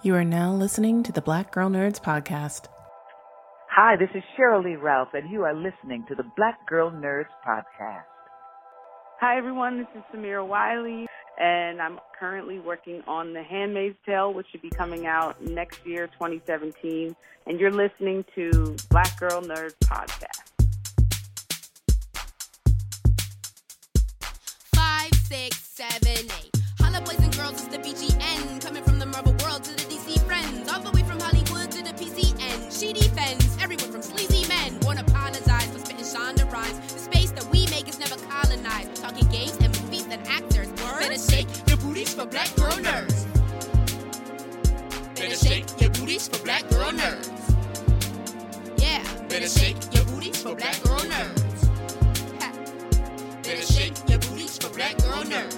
You are now listening to the Black Girl Nerds podcast. Hi, this is Sheryl Lee Ralph, and you are listening to the Black Girl Nerds podcast. Hi, everyone. This is Samira Wiley, and I'm currently working on The Handmaid's Tale, which should be coming out next year, 2017. And you're listening to Black Girl Nerds podcast. Five, six, seven, eight. Holla, boys and girls, it's the BGN. She defends everyone from sleazy men. Won't apologize for spitting Shonda rhymes. The space that we make is never colonized. Talking games and movies and actors. Better shake your booties for black girl nerds. Better shake your booties for black girl nerds. Yeah, better shake your booties for black girl nerds. Better shake your booties for black girl nerds.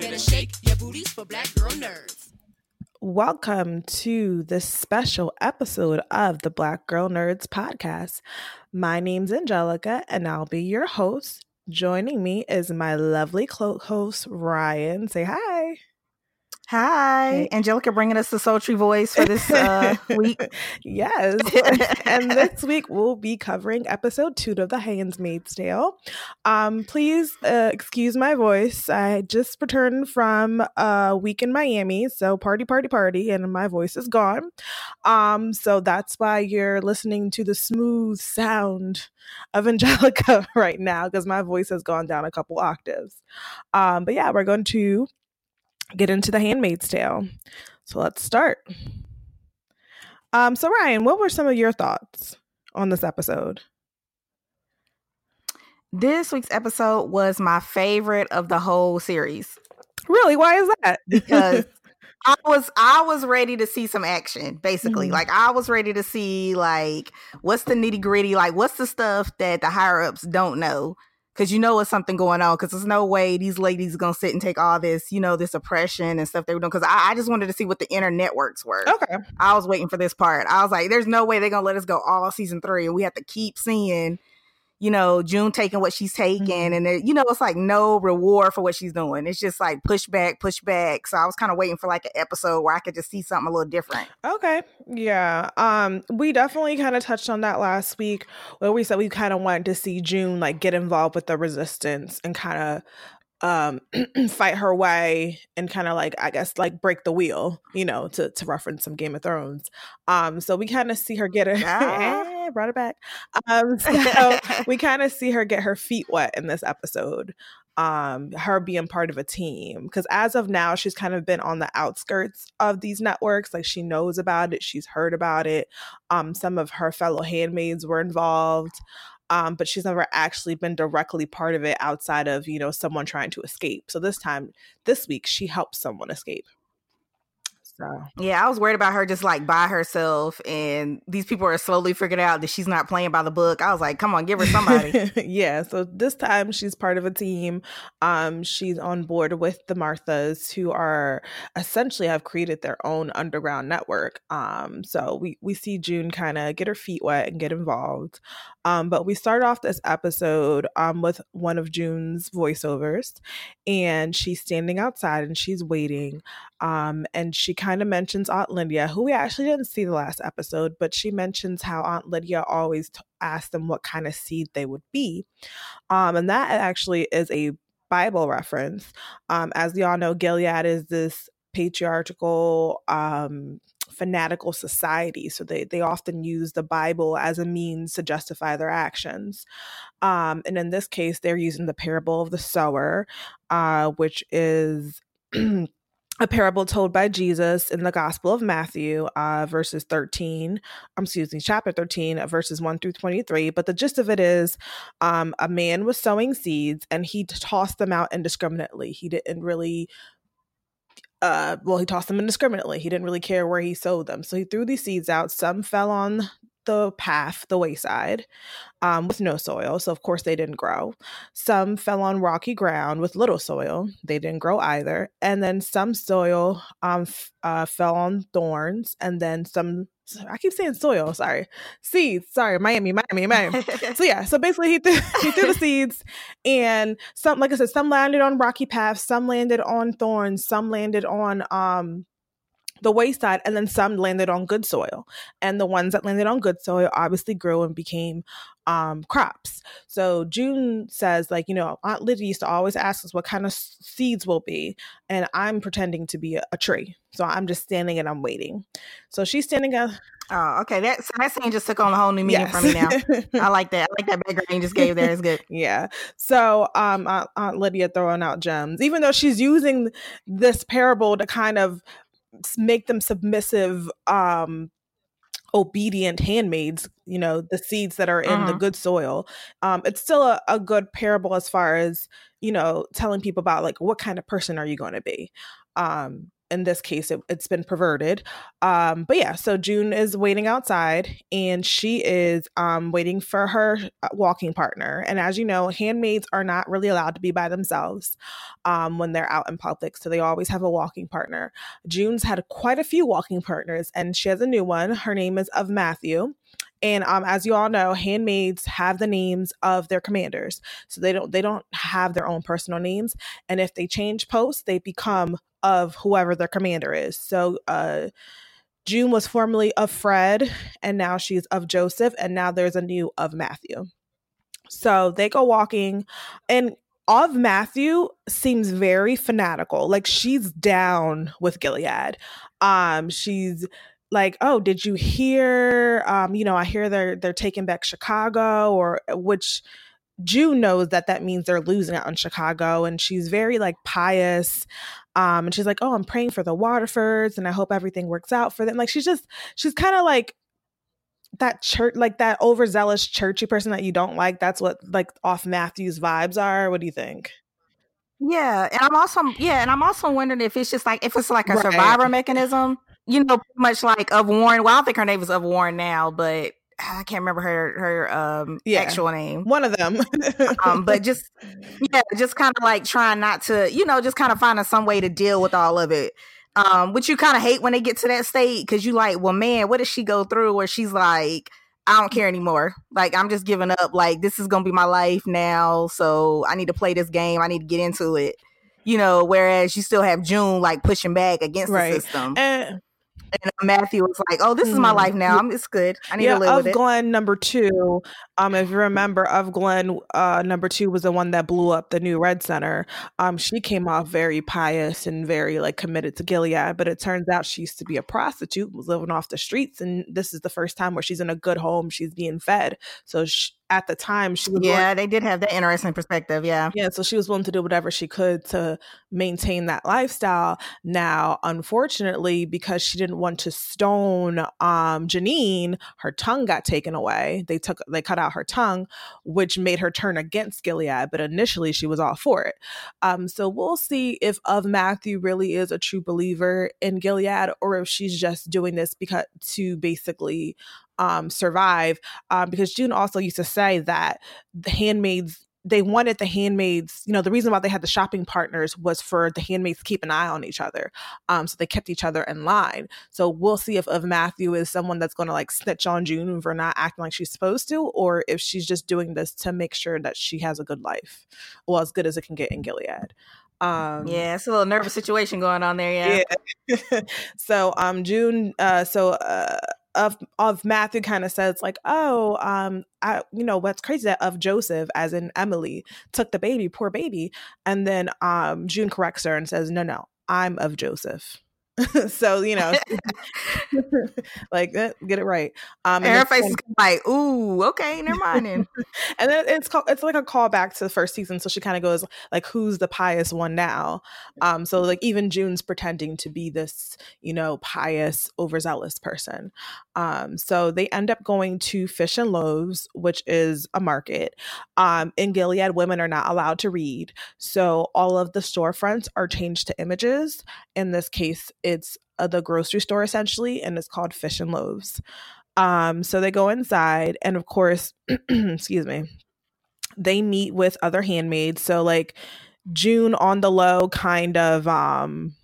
Better shake your booties for black girl nerds. Welcome to this special episode of the Black Girl Nerds podcast. My name's Angelica, and I'll be your host. Joining me is my lovely co host, Ryan. Say hi. Hi, Angelica bringing us the sultry voice for this uh, week. yes. and this week we'll be covering episode two of The Handmaid's Tale. Um, please uh, excuse my voice. I just returned from a week in Miami, so party, party, party, and my voice is gone. Um, so that's why you're listening to the smooth sound of Angelica right now because my voice has gone down a couple octaves. Um, but yeah, we're going to get into the handmaid's tale so let's start um so ryan what were some of your thoughts on this episode This week's episode was my favorite of the whole series really why is that because I was I was ready to see some action, basically. Mhm. Like I was ready to see like what's the nitty gritty, like what's the stuff that the higher ups don't know. Cause you know it's something going on. Cause there's no way these ladies are gonna sit and take all this, you know, this oppression and stuff they were doing. Cause I, I just wanted to see what the inner networks were. okay I was waiting for this part. I was like, there's no way they're gonna let us go all season three, and we have to keep seeing, you know, June taking what she's taking, Mhm. and there, you know, it's like no reward for what she's doing. It's just like pushback, pushback. So I was kind of waiting for like an episode where I could just see something a little different. okay yeah um we definitely kind of touched on that last week where we said we kind of wanted to see june like get involved with the resistance and kind of um fight her way and kind of like i guess like break the wheel you know to to reference some game of thrones. Um so we kind of see her get her Ah. brought it back. Um so we kind of see her get her feet wet in this episode um her being part of a team because as of now she's kind of been on the outskirts of these networks like she knows about it she's heard about it. Um some of her fellow handmaids were involved um but she's never actually been directly part of it outside of you know someone trying to escape. So this time this week she helps someone escape so yeah, I was worried about her just like by herself, and these people are slowly figuring out that she's not playing by the book. I was like, come on, give her somebody. yeah, so this time she's part of a team. Um, she's on board with the Marthas, who are essentially have created their own underground network. Um, so we we see June kind of get her feet wet and get involved. Um, but we start off this episode um with one of June's voiceovers, and she's standing outside and she's waiting. Um, and she kind of mentions Aunt Lydia, who we actually didn't see the last episode, but she mentions how Aunt Lydia always t- asked them what kind of seed they would be. Um, and that actually is a Bible reference. Um, as y'all know, Gilead is this patriarchal, um, fanatical society. So they, they often use the Bible as a means to justify their actions. Um, and in this case, they're using the parable of the sower, uh, which is a parable told by Jesus in the Gospel of Matthew, uh, verses 13, um, excuse me, chapter 13, uh, verses 1 through 23. But the gist of it is um, a man was sowing seeds and he tossed them out indiscriminately. He didn't really uh, well, he tossed them indiscriminately. He didn't really care where he sowed them. So he threw these seeds out. Some fell on the path, the wayside, um, with no soil. So, of course, they didn't grow. Some fell on rocky ground with little soil. They didn't grow either. And then some soil um, f- uh, fell on thorns. And then some, I keep saying soil, sorry, seeds, sorry, Miami, Miami, Miami. so yeah, so basically he threw, he threw the seeds, and some, like I said, some landed on rocky paths, some landed on thorns, some landed on um the wayside and then some landed on good soil and the ones that landed on good soil obviously grew and became um, crops so june says like you know aunt lydia used to always ask us what kind of seeds will be and i'm pretending to be a, a tree so i'm just standing and i'm waiting so she's standing up Oh, okay. That so that scene just took on a whole new meaning yes. for me now. I like that. I like that background you just gave there. It's good. Yeah. So, um, Aunt, Aunt Lydia throwing out gems, even though she's using this parable to kind of make them submissive um obedient handmaids you know the seeds that are in uh-huh. the good soil um it's still a, a good parable as far as you know telling people about like what kind of person are you going to be um in this case it, has been perverted. Um but yeah so june is waiting outside and she is um waiting for her uh, walking partner. And as you know handmaids are not really allowed to be by themselves um when they're out in public so they always have a walking partner. June's had quite a few walking partners and she has a new one. Her name is of matthew. And um, as you all know, handmaids have the names of their commanders, so they don't they don't have their own personal names. And if they change posts, they become of whoever their commander is. So uh, June was formerly of Fred, and now she's of Joseph, and now there's a new of Matthew. So they go walking, and of Matthew seems very fanatical. Like she's down with Gilead. Um, she's like, oh, did you hear? Um, you know, I hear they're they're taking back Chicago, or which June knows that that means they're losing out on Chicago, and she's very like pious. Um, and she's like, "Oh, I'm praying for the Waterfords, and I hope everything works out for them." Like she's just, she's kind of like that church, like that overzealous churchy person that you don't like. That's what like of Matthew's vibes are. What do you think? Yeah, and I'm also yeah, and I'm also wondering if it's just like if it's like a right. survivor mechanism. You know, much like of Warren. Well, I don't think her name is of Warren now, but I can't remember her her um yeah, actual name. One of them. um, but just yeah, just kind of like trying not to, you know, just kind of finding some way to deal with all of it. Um, which you kind of hate when they get to that state because you like, well, man, what does she go through where she's like, I don't care anymore. Like I'm just giving up. Like this is gonna be my life now, so I need to play this game. I need to get into it. You know, whereas you still have June like pushing back against right. the system. And and Matthew was like, "Oh, this is my mm-hmm. life now. I'm, it's good. I need yeah, to live of with it." Number two. Um, if you remember, of Glenn uh, number two was the one that blew up the new Red Center. Um, she came off very pious and very like committed to Gilead, but it turns out she used to be a prostitute, was living off the streets, and this is the first time where she's in a good home. She's being fed, so she, at the time she was yeah willing, they did have that interesting perspective yeah. Yeah so she was willing to do whatever she could to maintain that lifestyle. Now unfortunately because she didn't want to stone um janine her tongue got taken away. They took they cut out her tongue which made her turn against gilead but initially she was all for it. Um so we'll see if of matthew really is a true believer in gilead or if she's just doing this because to basically um, survive um, because June also used to say that the handmaids they wanted the handmaids you know the reason why they had the shopping partners was for the handmaids to keep an eye on each other um, so they kept each other in line so we'll see if, if matthew is someone that's going to like snitch on june for not acting like she's supposed to or if she's just doing this to make sure that she has a good life well as good as it can get in gilead um, yeah, it's a little nervous situation going on there. Yeah. yeah. so um, June. Uh, so uh, of of Matthew kind of says like, oh, um, I you know what's crazy that of Joseph, as in Emily, took the baby, poor baby, and then um June corrects her and says, no, no, I'm of Joseph. so you know, like eh, get it right. Um, and her face is like, "Ooh, okay, never mind." and then it's called, it's like a callback to the first season. So she kind of goes like, "Who's the pious one now?" Um, so like even June's pretending to be this, you know, pious, overzealous person. Um, so they end up going to Fish and Loaves, which is a market. Um, in Gilead, women are not allowed to read, so all of the storefronts are changed to images. In this case it's uh, the grocery store essentially, and it's called Fish and Loaves. Um, so they go inside, and of course, excuse me, they meet with other handmaids. So like June on the low kind of um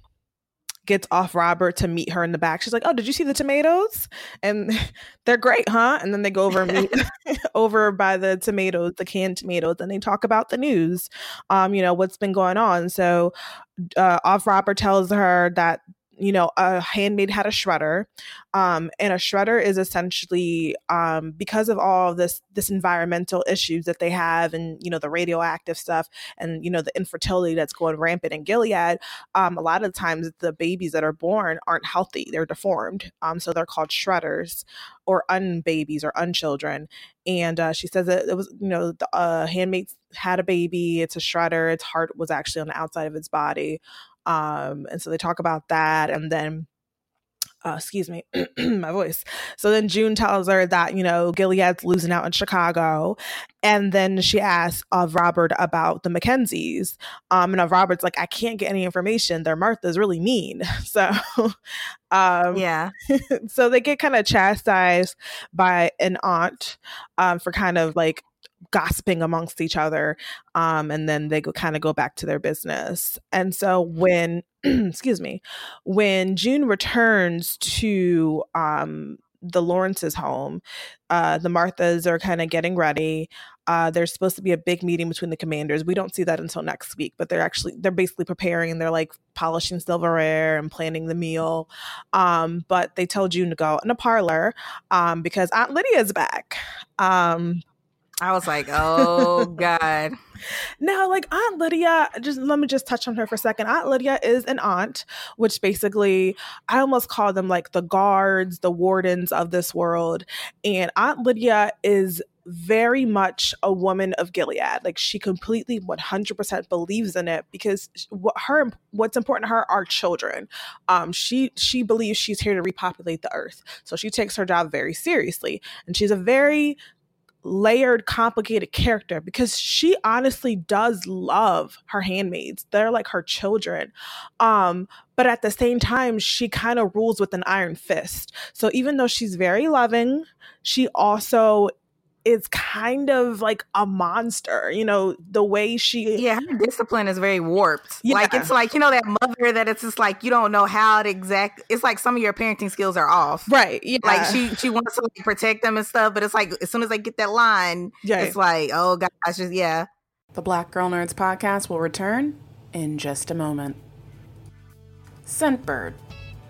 gets of Robert to meet her in the back. She's like, "Oh, did you see the tomatoes?" And they're great, huh? And then they go over meet over by the tomatoes, the canned tomatoes, and they talk about the news. Um, you know what's been going on. So, uh, of Robert tells her that you know, a handmaid had a shredder, um, and a shredder is essentially um, because of all this this environmental issues that they have, and you know the radioactive stuff, and you know the infertility that's going rampant in Gilead. Um, a lot of times, the babies that are born aren't healthy; they're deformed. Um, so they're called shredders or unbabies or unchildren. And uh, she says that it was, you know, the uh, handmaid had a baby. It's a shredder. Its heart was actually on the outside of its body. Um, and so they talk about that. And then uh, excuse me, my voice. So then June tells her that, you know, Gilead's losing out in Chicago. And then she asks of Robert about the Mackenzies. Um, and of Robert's like, I can't get any information. Their Martha's really mean. So, um, yeah. so they get kind of chastised by an aunt um, for kind of like gossiping amongst each other um, and then they kind of go back to their business. And so when excuse me when june returns to um, the lawrence's home uh, the marthas are kind of getting ready. Uh, there's supposed to be a big meeting between the commanders. We don't see that until next week but they're actually they're basically preparing and they're like polishing silverware and planning the meal. Um, but they tell june to go in a parlor um, because aunt lydia's back. Um, I was like, oh God. Now, like Aunt Lydia, just let me just touch on her for a second. Aunt Lydia is an aunt, which basically I almost call them like the guards, the wardens of this world. And Aunt Lydia is very much a woman of Gilead. Like she completely 100% believes in it because what her what's important to her are children. Um she she believes she's here to repopulate the earth. So she takes her job very seriously and she's a very layered, complicated character because she honestly does love her handmaids. They're like her children. Um, but at the same time, she kind of rules with an iron fist. So even though she's very loving, she also is kind of like a monster. You know, the way she Yeah, her discipline is very warped. Yeah. Like it's like, you know, that mother that it's just like you don't know how to exact it's like some of your parenting skills are off. Right. Yeah. Like she she wants to like protect them and stuff, but it's like as soon as they get that line, yeah. it's like, oh gosh, just yeah. The Black Girl Nerds podcast will return in just a moment. Scentbird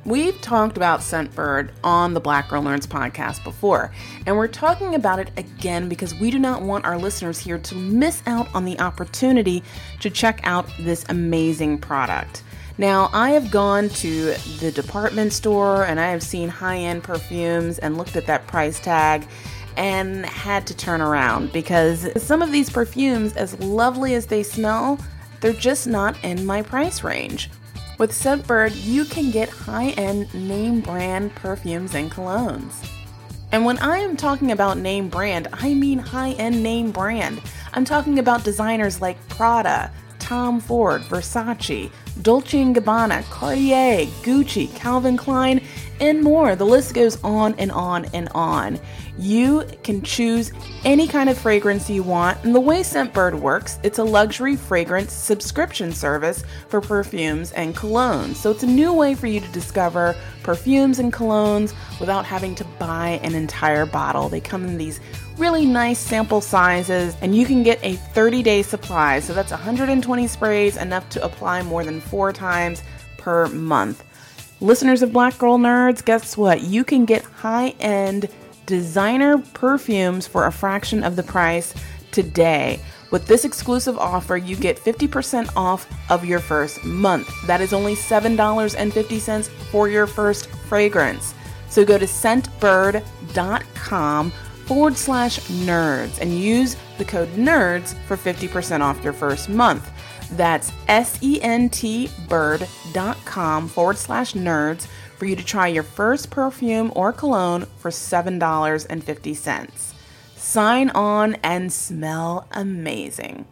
We've talked about Scentbird on the Black Girl Nerds podcast before, and we're talking about it again because we do not want our listeners here to miss out on the opportunity to check out this amazing product. Now, I have gone to the department store and I have seen high end perfumes and looked at that price tag and had to turn around because some of these perfumes, as lovely as they smell, they're just not in my price range. With Scentbird, you can get high end name brand perfumes and colognes. And when I am talking about name brand, I mean high end name brand. I'm talking about designers like Prada, Tom Ford, Versace, Dolce & Gabbana, Cartier, Gucci, Calvin Klein, and more. The list goes on and on and on. You can choose any kind of fragrance you want, and the way Scentbird works, it's a luxury fragrance subscription service for perfumes and colognes. So it's a new way for you to discover perfumes and colognes without having to buy an entire bottle. They come in these really nice sample sizes, and you can get a 30 day supply. So that's 120 sprays, enough to apply more than four times per month. Listeners of Black Girl Nerds, guess what? You can get high end designer perfumes for a fraction of the price today. With this exclusive offer, you get 50% off of your first month. That is only $7.50 for your first fragrance. So go to scentbird.com forward slash nerds and use the code nerds for 50% off your first month. That's S E N T bird.com forward slash nerds for you to try your first perfume or cologne for $7.50. Sign on and smell amazing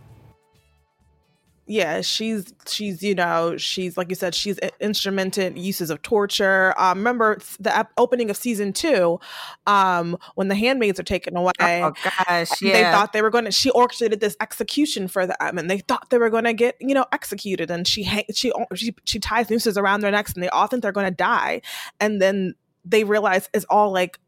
yeah she's she's you know she's like you said she's instrumented uses of torture um remember the opening of season two um when the handmaids are taken away oh gosh yeah. they thought they were going to she orchestrated this execution for them and they thought they were going to get you know executed and she she she, she ties nooses around their necks and they all think they're going to die and then they realize it's all like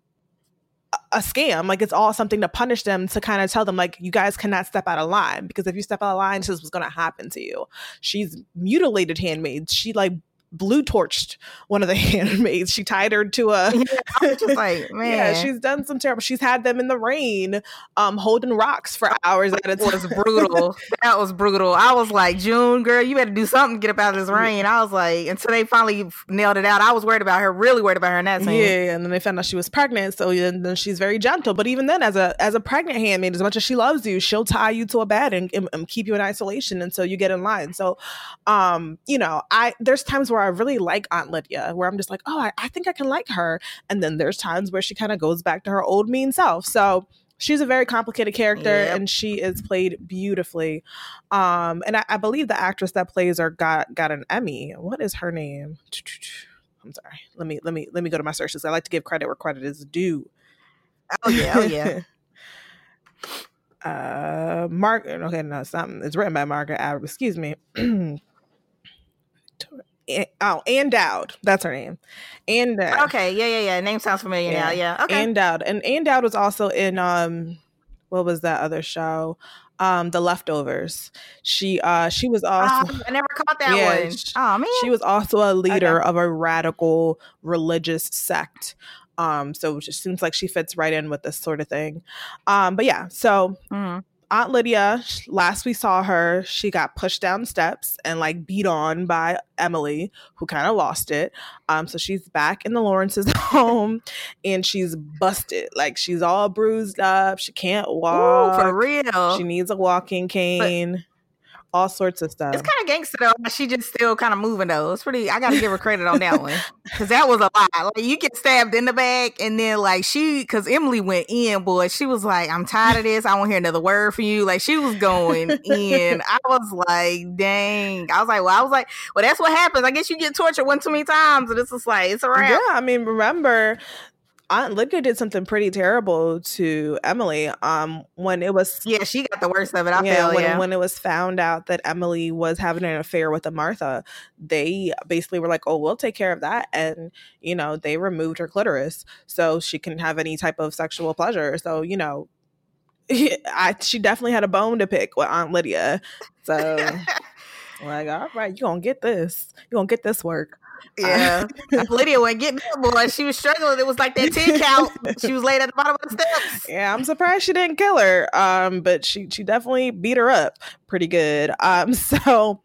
a scam. Like it's all something to punish them to kind of tell them like you guys cannot step out of line because if you step out of line, this is what's going to happen to you. She's mutilated handmaids. She like blue torched one of the handmaids. She tied her to a. Yeah, just like man, yeah, she's done some terrible. She's had them in the rain, um, holding rocks for hours at a time. was brutal. that was brutal. I was like, June, girl, you better do something to get up out of this rain. I was like, until they finally nailed it out, I was worried about her, really worried about her in that scene. Yeah, and then they found out she was pregnant, so then, then she's very gentle. But even then, as a as a pregnant handmaid, as much as she loves you, she'll tie you to a bed and, and, and keep you in isolation until you get in line. So, um, you know, I there's times where I really like Aunt Lydia, where I'm just like, oh, I, I think I can like her, and then there's times where she kind of goes back to her old mean self. So she's a very complicated character Yep. and she is played beautifully. Um and I, I believe the actress that plays her got got an emmy. What is her name? I'm sorry. Let me let me let me go to my searches. I like to give credit where credit is due. Oh yeah, oh yeah. uh mark okay no it's not it's written by margaret Atwood, excuse me oh Ann Dowd that's her name And okay, yeah, yeah, yeah. Name sounds familiar now. Yeah. Okay. Ann Dowd. And Ann Dowd was also in um what was that other show? Um The Leftovers. She uh she was also Oh, I never caught that Yeah, one. sh- Oh man. she was also a leader of a radical religious sect. Um so it just seems like she fits right in with this sort of thing. Um but yeah, so Mhm. Aunt Lydia, last we saw her, she got pushed down steps and like beat on by Emily, who kind of lost it. Um, so she's back in the Lawrence's home and she's busted. Like she's all bruised up. She can't Ooh, walk. for real. She needs a walking cane. All sorts of stuff. It's kind of gangster though. but She just still kind of moving though. It's pretty. I got to give her credit on that one because that was a lot. Like you get stabbed in the back, and then like she, because Emily went in, boy. She was like, "I'm tired of this. I won't hear another word from you." Like she was going in. I was like, "Dang!" I was like, "Well, I was like, well, that's what happens. I guess you get tortured one too many times, and it's just like it's a wrap." Yeah, I mean, remember, Aunt Lydia did something pretty terrible to Emily. Um, when it was Yeah, she got the worst of it. I yeah, feel when, yeah. when it was found out that Emily was having an affair with a Martha, they basically were like, "Oh, we'll take care of that," and you know, they removed her clitoris so she can have any type of sexual pleasure. So you know, I she definitely had a bone to pick with Aunt Lydia. So like, all right, you gonna get this, you gonna get this work. Yeah. Lydia wasn't getting that boy. She was struggling. It was like that 10 count. She was laid at the bottom of the steps. Yeah, I'm surprised she didn't kill her. Um, but she she definitely beat her up pretty good. Um, so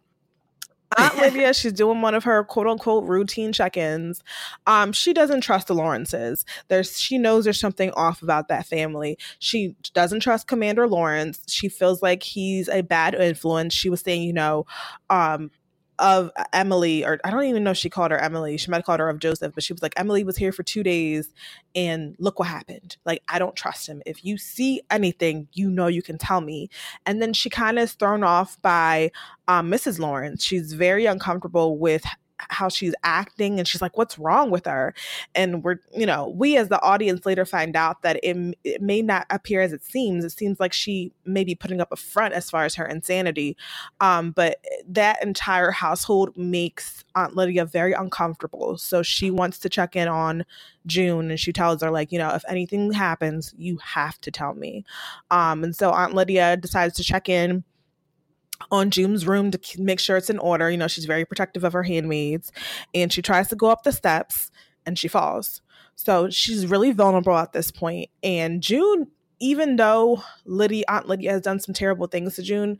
Aunt Lydia, she's doing one of her quote unquote routine check-ins. Um, she doesn't trust the Lawrences. There's she knows there's something off about that family. She doesn't trust Commander Lawrence. She feels like he's a bad influence. She was saying, you know, um, of Emily, or I don't even know if she called her Emily. She might have called her of Joseph, but she was like, Emily was here for two days and look what happened. Like, I don't trust him. If you see anything, you know you can tell me. And then she kind of is thrown off by um, Mrs. Lawrence. She's very uncomfortable with how she's acting and she's like what's wrong with her? And we're you know we as the audience later find out that it, it may not appear as it seems. It seems like she may be putting up a front as far as her insanity um, but that entire household makes aunt lydia very uncomfortable. So she wants to check in on june and she tells her like you know if anything happens you have to tell me. Um, and so aunt lydia decides to check in on June's room to make sure it's in order. You know, she's very protective of her handmaids and she tries to go up the steps and she falls. So she's really vulnerable at this point. And June, even though Lydia, Aunt Lydia has done some terrible things to June,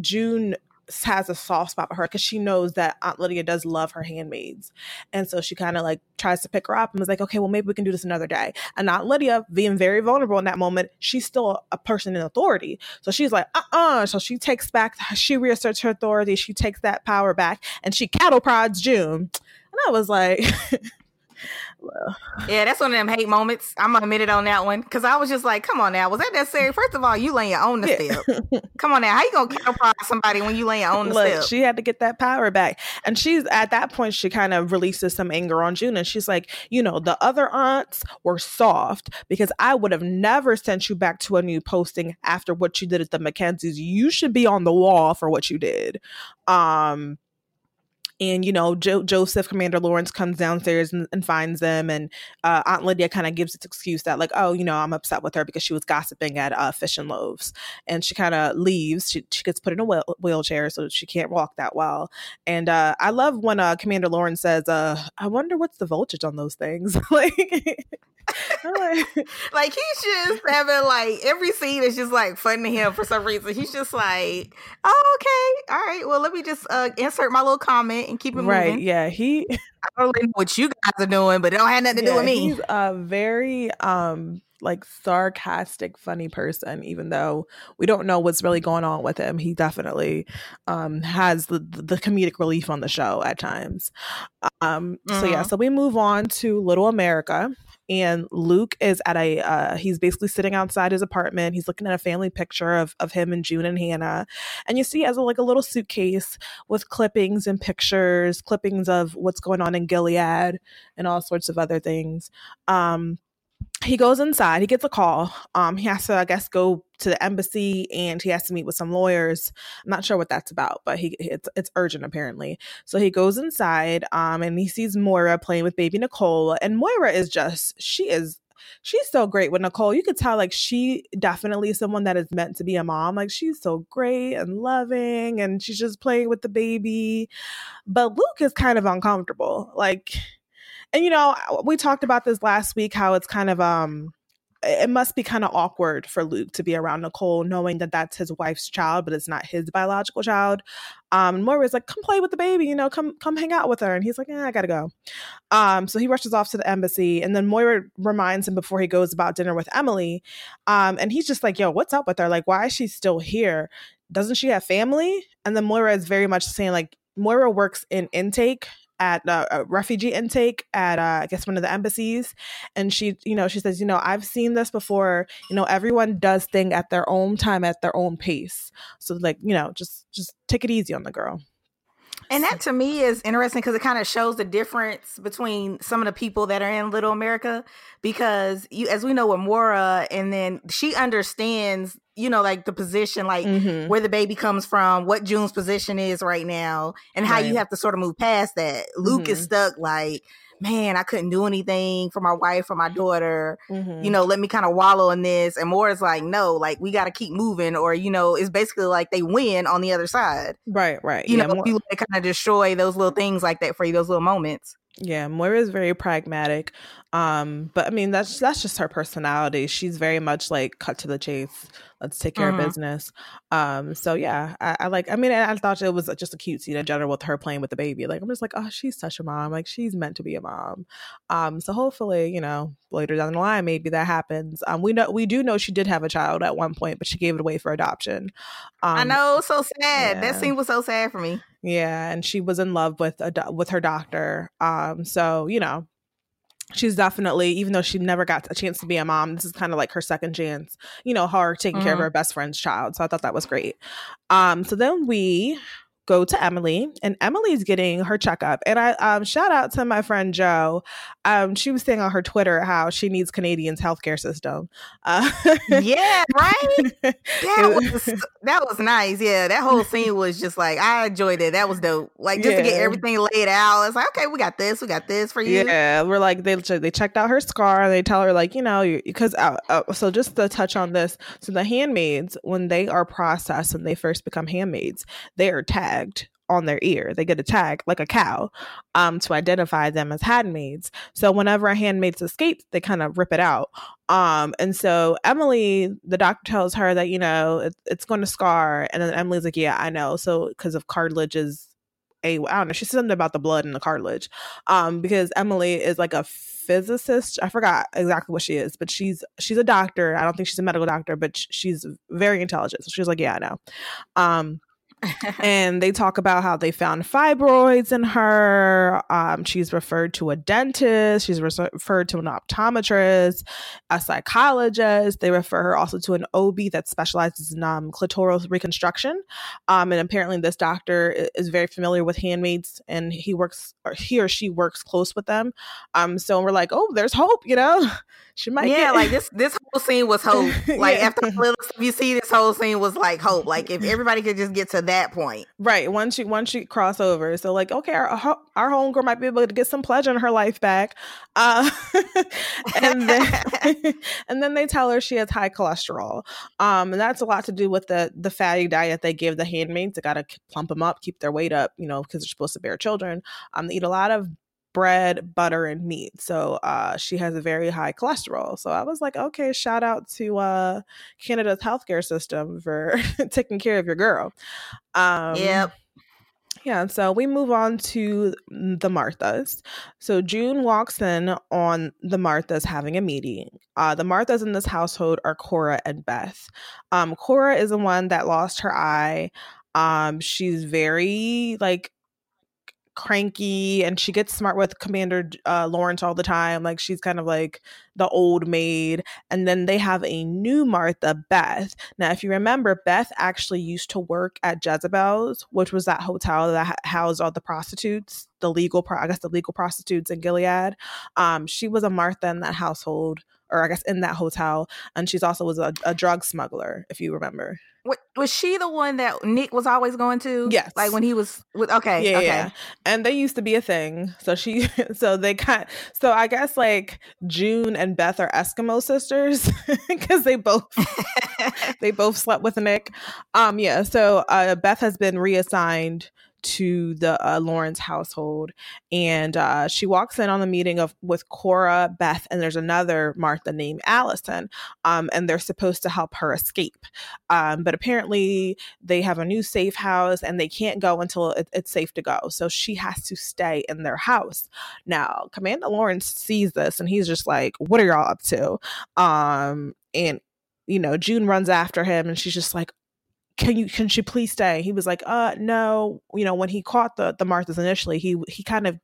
June has a soft spot for her because she knows that Aunt Lydia does love her handmaids. And so she kind of like tries to pick her up and was like, okay, well, maybe we can do this another day. And Aunt Lydia, being very vulnerable in that moment, she's still a person in authority. So she's like, uh uh So she takes back, she reasserts her authority. She takes that power back and she cattle prods June. And I was like, Yeah, that's one of them hate moments. I'm gonna admit it on that one because I was just like, "Come on now, was that necessary?" First of all, you laying on the Yeah. step. Come on now, how you gonna prod somebody when you laying on the Look, step? she had to get that power back. And she's at that point, she kind of releases some anger on June. And she's like, you know, the other aunts were soft because I would have never sent you back to a new posting after what you did at the Mackenzies. You should be on the wall for what you did. Um, and you know jo- joseph commander lawrence comes downstairs and, and finds them and uh, aunt lydia kind of gives this excuse that like oh you know i'm upset with her because she was gossiping at uh, fish and loaves. And she kind of leaves. She, she gets put in a wheel- wheelchair so she can't walk that well. And uh, i love when uh, commander lawrence says uh, i wonder what's the voltage on those things? Like like he's just having like every scene is just like fun to him for some reason. He's just like, oh, okay, all right. Well, let me just uh, insert my little comment and keep it right. moving. Yeah, he. I don't really know what you guys are doing, but it don't have nothing to yeah, do with me. He's a very um like sarcastic, funny person. Even though we don't know what's really going on with him, he definitely um has the the comedic relief on the show at times. Um. Mm-hmm. So yeah. So we move on to Little America and Luke is at a uh, he's basically sitting outside his apartment. He's looking at a family picture of of him and June and Hannah, and you see has a, like a little suitcase with clippings and pictures, clippings of what's going on in Gilead and all sorts of other things. Um, he goes inside he gets a call um he has to i guess go to the embassy and he has to meet with some lawyers. I'm not sure what that's about but he it's, it's urgent apparently. So he goes inside um and he sees moira playing with baby nicole and moira is just she is she's so great with nicole. You could tell like she definitely is someone that is meant to be a mom. Like she's so great and loving and she's just playing with the baby. But luke is kind of uncomfortable. Like and you know we talked about this last week how it's kind of um it must be kind of awkward for Luke to be around Nicole, knowing that that's his wife's child, but it's not his biological child. Um, Moira's like, "Come play with the baby, you know, come come hang out with her," and he's like, "Yeah, I gotta go." Um, so he rushes off to the embassy, and then Moira reminds him before he goes about dinner with Emily, um, and he's just like, "Yo, what's up with her? Like, why is she still here? Doesn't she have family?" And then Moira is very much saying like, Moira works in intake at uh, a refugee intake at uh, I guess one of the embassies, and she, you know, she says, you know, I've seen this before. You know, everyone does thing at their own time, at their own pace. So like, you know, just just take it easy on the girl. And that to me is interesting because it kind of shows the difference between some of the people that are in Little America. Because you, as we know, with Moira, and then she understands, you know, like the position, like mm-hmm. where the baby comes from, what June's position is right now, and how right. you have to sort of move past that. Luke mm-hmm. is stuck, like man, I couldn't do anything for my wife or my daughter. Mm-hmm. You know, let me kind of wallow in this. And Moira is like, no, like we got to keep moving, or you know, it's basically like they win on the other side. Right, right. You yeah, know, more- you kind of destroy those little things like that for you, those little moments. Yeah, Moira is very pragmatic. Um, but I mean that's that's just her personality. She's very much like cut to the chase. Let's take care mm-hmm. of business. Um, so yeah, I, I, like I mean I thought it was just a cute scene in general with her playing with the baby. Like I'm just like, oh, she's such a mom. Like she's meant to be a mom. Um, so hopefully, you know, later down the line, maybe that happens. Um, we know we do know she did have a child at one point, but she gave it away for adoption. Um, I know, so sad. Yeah. That scene was so sad for me. Yeah, and she was in love with a with her doctor. Um, so you know, she's definitely even though she never got a chance to be a mom this is kind of like her second chance you know her taking mm-hmm. care of mm-hmm. her best friend's child so i thought that was great um so then we go to Emily, and Emily's getting her checkup. And I um, shout out to my friend Joe. Um, she was saying on her Twitter how she needs Canadians' healthcare system. Uh, yeah, right. That was that was nice. Yeah, that whole scene was just like I enjoyed it. That was dope. Like just yeah. to get everything laid out. It's like okay, we got this, we got this for you. Yeah, we're like they they checked out her scar. And they tell her like you know because uh, uh, so just to touch on this. So the handmaids when they are processed and they first become handmaids, they are tagged tagged on their ear. They get a tag like a cow um, to identify them as handmaids. So whenever a handmaid's escapes, they kind of rip it out. Um, and so Emily, the doctor tells her that, you know, it, it's going to scar. And then Emily's like, yeah, I know. So because of cartilage is a, I don't know, she said something about the blood and the cartilage. Um, because Emily is like a physicist. I forgot exactly what she is, but she's she's a doctor. I don't think she's a medical doctor, but she's very intelligent. So she's like, yeah, I know. Um, and they talk about how they found fibroids in her. Um, she's referred to a dentist. She's re- referred to an optometrist, a psychologist. They refer her also to an OB that specializes in um, clitoral reconstruction. Um, and apparently, this doctor is very familiar with handmaids, and he works, or he or she works close with them. Um, so we're like, oh, there's hope, you know. she might. Yeah, get- like this. This whole scene was hope. Like yeah. after the stuff you see, this whole scene was like hope. Like if everybody could just get to that that point. Right. Once you once you cross over, so like, okay, our our homegirl might be able to get some pleasure in her life back, uh, and then and then they tell her she has high cholesterol. Um, and that's a lot to do with the the fatty diet they give the handmaids. They got to plump them up, keep their weight up, you know, because they're supposed to bear children. Um, they eat a lot of bread, butter, and meat. So uh, she has a very high cholesterol. So I was like, okay, shout out to uh, Canada's healthcare system for taking care of your girl. Um, yep. Yeah, so we move on to the Marthas. So June walks in on the Marthas having a meeting. Uh, the Marthas in this household are Cora and Beth. Um, Cora is the one that lost her eye. Um, she's very like cranky and she gets smart with Commander uh, Lawrence all the time. Like she's kind of like the old maid. And then they have a new Martha, Beth. Now, if you remember, Beth actually used to work at Jezebel's, which was that hotel that housed all the prostitutes, the legal, pro- I guess the legal prostitutes in Gilead. Um, she was a Martha in that household, or I guess in that hotel, and she's also was a, a drug smuggler, if you remember was she the one that Nick was always going to? Yes. Like when he was with okay. Yeah, okay. Yeah. And they used to be a thing. So she so they kind so I guess like June and Beth are Eskimo sisters because they both they both slept with Nick. Um yeah, so uh Beth has been reassigned to the uh, Lawrence household, and uh, she walks in on the meeting of with Cora, Beth, and there's another Martha named Allison, um, and they're supposed to help her escape. Um, but apparently, they have a new safe house, and they can't go until it, it's safe to go. So she has to stay in their house. Now, Commander Lawrence sees this, and he's just like, "What are y'all up to?" Um, and you know, June runs after him and she's just like, can you can she please stay? He was like uh no you know when he caught the the marthas initially he he kind of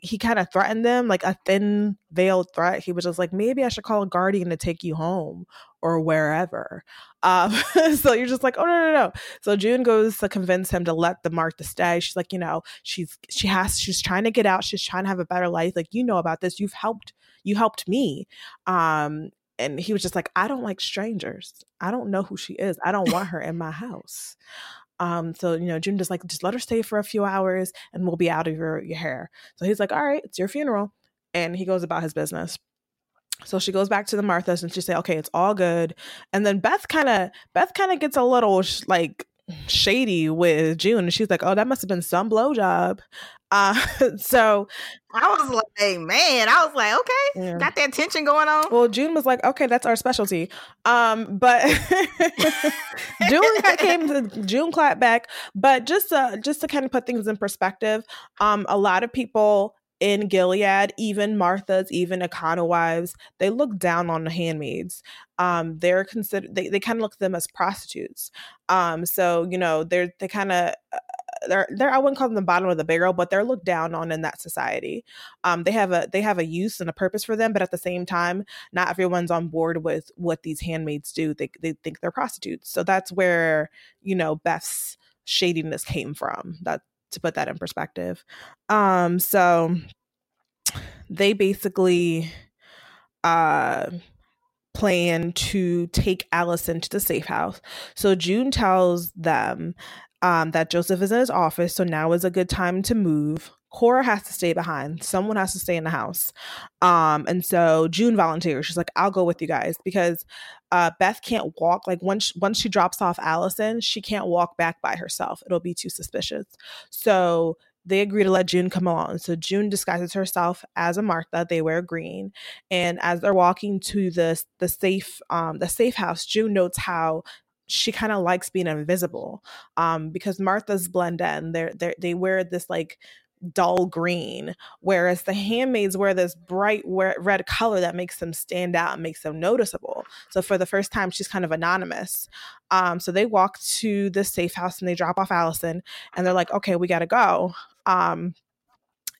he kind of threatened them like a thin veiled threat. He was just like maybe i should call a guardian to take you home or wherever. Um so you're just like oh no no no. So june goes to convince him to let the martha stay. She's like you know she's she has she's trying to get out. She's trying to have a better life. Like you know about this. You've helped you helped me. Um and he was just like, I don't like strangers. I don't know who she is. I don't want her in my house. Um, so you know, June just like, just let her stay for a few hours and we'll be out of your, your hair. So he's like, All right, it's your funeral. And he goes about his business. So she goes back to the Marthas and she say, "Okay, it's all good." And then Beth kind of Beth kind of gets a little sh- like shady with June, and she's like, "Oh, that must have been some blowjob." Uh, so I was like, man, I was like, okay, yeah. got that tension going on. Well, June was like, okay, that's our specialty. Um, but June came to June clap back. But just uh, just to kind of put things in perspective, um, a lot of people in Gilead, even Martha's, even Econowives, they look down on the handmaids. Um, they're considered they, they kind of look at them as prostitutes. Um, so you know, they're they kind of uh, they're they're I wouldn't call them the bottom of the barrel, but they're looked down on in that society. Um, they have a they have a use and a purpose for them, but at the same time, not everyone's on board with what these handmaids do. They they think they're prostitutes. So that's where you know Beth's shadiness came from. That to put that in perspective. Um, so they basically uh plan to take Allison to the safe house. So June tells them um, that Joseph is in his office, so now is a good time to move. Cora has to stay behind. Someone has to stay in the house. Um, and so June volunteers. She's like, I'll go with you guys because uh, Beth can't walk. Like once once she drops off Allison, she can't walk back by herself. It'll be too suspicious. So they agree to let June come along. So June disguises herself as a Martha. They wear green, and as they're walking to the the safe um, the safe house, June notes how she kind of likes being invisible um, because Martha's blend in. They're, they're, they wear this like dull green, whereas the handmaids wear this bright red color that makes them stand out and makes them noticeable. So for the first time, she's kind of anonymous. Um, so they walk to the safe house and they drop off Allison, and they're like, "Okay, we got to go." Um,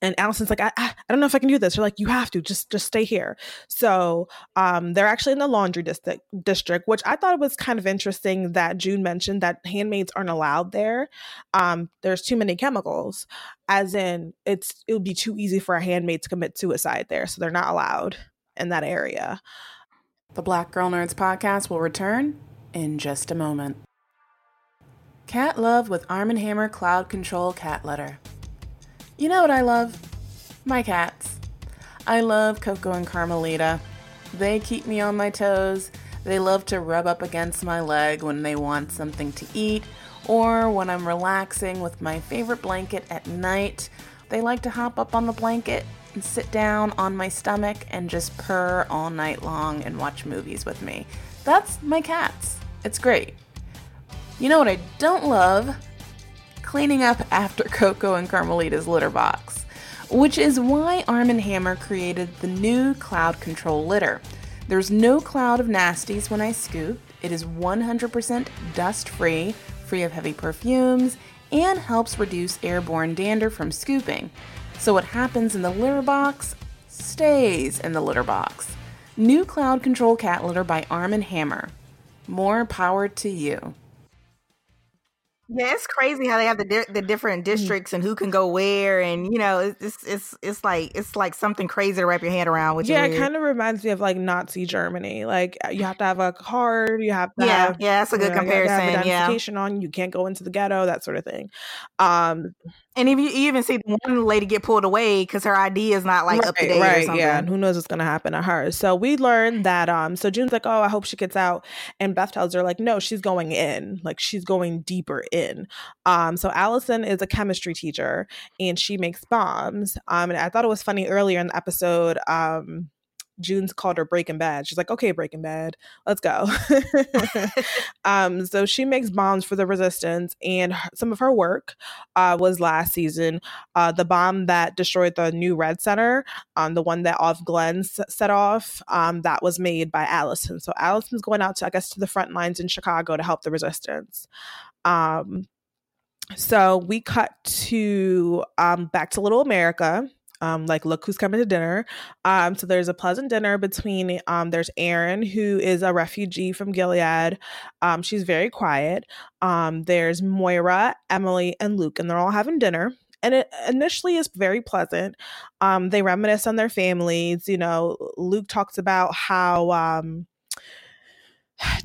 and Allison's like, I, I, don't know if I can do this. They're like, you have to just just stay here. So um, they're actually in the laundry district, district, which I thought was kind of interesting that June mentioned that handmaids aren't allowed there. Um, there's too many chemicals, as in it's it would be too easy for a handmaid to commit suicide there, so they're not allowed in that area. The Black Girl Nerds podcast will return in just a moment. Cat Love with Arm & Hammer Cloud Control Cat Litter. You know what I love? My cats. I love Coco and Carmelita. They keep me on my toes. They love to rub up against my leg when they want something to eat or when I'm relaxing with my favorite blanket at night. They like to hop up on the blanket and sit down on my stomach and just purr all night long and watch movies with me. That's my cats. It's great. You know what I don't love? Cleaning up after Coco and Carmelita's litter box, which is why Arm & Hammer created the new Cloud Control litter. There's no cloud of nasties when I scoop. It is 100% dust free, free of heavy perfumes, and helps reduce airborne dander from scooping. So what happens in the litter box stays in the litter box. New Cloud Control Cat Litter by Arm & Hammer. More power to you. Yeah, it's crazy how they have the di- the different Mm. districts and who can go where, and you know, it's it's it's, like it's like something crazy to wrap your hand around. Which yeah, it kind of reminds me of like Nazi Germany. Like uh, you have to have a card, you have to yeah, have yeah, that's a you good know, you have to have comparison. Yeah, identification on. You can't go into the ghetto, that sort of thing. Um, and if you, you even see one lady get pulled away because her ID is not like up to date or right, something. yeah. And who knows what's gonna happen to her? So we learned that. Um, so June's like, oh, I hope she gets out, and Beth tells her like, no, she's going in, like she's going deeper in. Um, so Allison is a chemistry teacher, and she makes bombs. Um, and I thought it was funny earlier in the episode. Um. June's called her Breaking Bad. She's like, okay, Breaking Bad, let's go. um, so she makes bombs for the resistance, and her- some of her work uh, was last season. Uh, the bomb that destroyed the new Red Center, um, the one that of Glenn s- set off, um, that was made by Allison. So Allison's going out to, I guess, to the front lines in Chicago to help the resistance. Um, so we cut to um, back to Little America. Um, like, look who's coming to dinner. Um, so there's a pleasant dinner between um, there's Erin, who is a refugee from Gilead. Um, she's very quiet. Um, there's Moira, Emily, and Luke, and they're all having dinner. And it initially is very pleasant. Um, they reminisce on their families. You know, Luke talks about how um,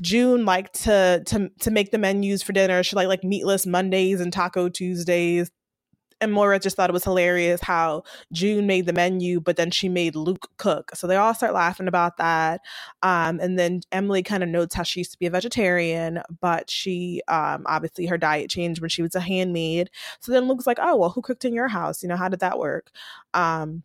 June liked to to to make the menus for dinner. She liked like meatless Mondays and taco Tuesdays. And Moira just thought it was hilarious how June made the menu, but then she made Luke cook. So they all start laughing about that. Um, and then Emily kind of notes how she used to be a vegetarian, but she um, obviously her diet changed when she was a handmaid. So then Luke's like, "Oh well, who cooked in your house? You know, how did that work?" Um,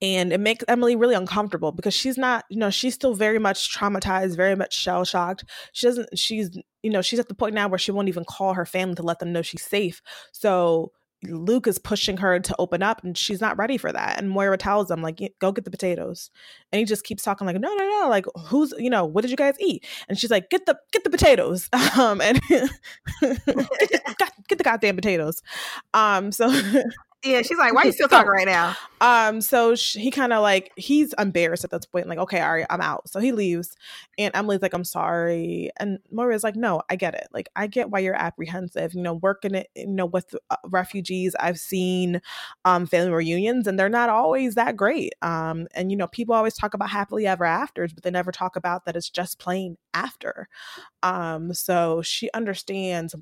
and it makes Emily really uncomfortable because she's not, you know, she's still very much traumatized, very much shell shocked. She doesn't, she's, you know, she's at the point now where she won't even call her family to let them know she's safe. So Luke is pushing her to open up and she's not ready for that. And Moira tells him, like, go get the potatoes. And he just keeps talking, like, no, no, no, like, who's, you know, what did you guys eat? And she's like, get the, get the potatoes. Um, and get, the, get the goddamn potatoes. Um, so Yeah, she's like, why are you still talking right now? Um, so sh- he kind of like he's embarrassed at this point, like, okay, all right, I'm out. So he leaves, and Emily's like, I'm sorry, and Moira's like, no, I get it. Like, I get why you're apprehensive. You know, working it, you know, with uh, refugees, I've seen um family reunions, and they're not always that great. Um, and you know, people always talk about happily ever afters, but they never talk about that it's just plain after. Um, so she understands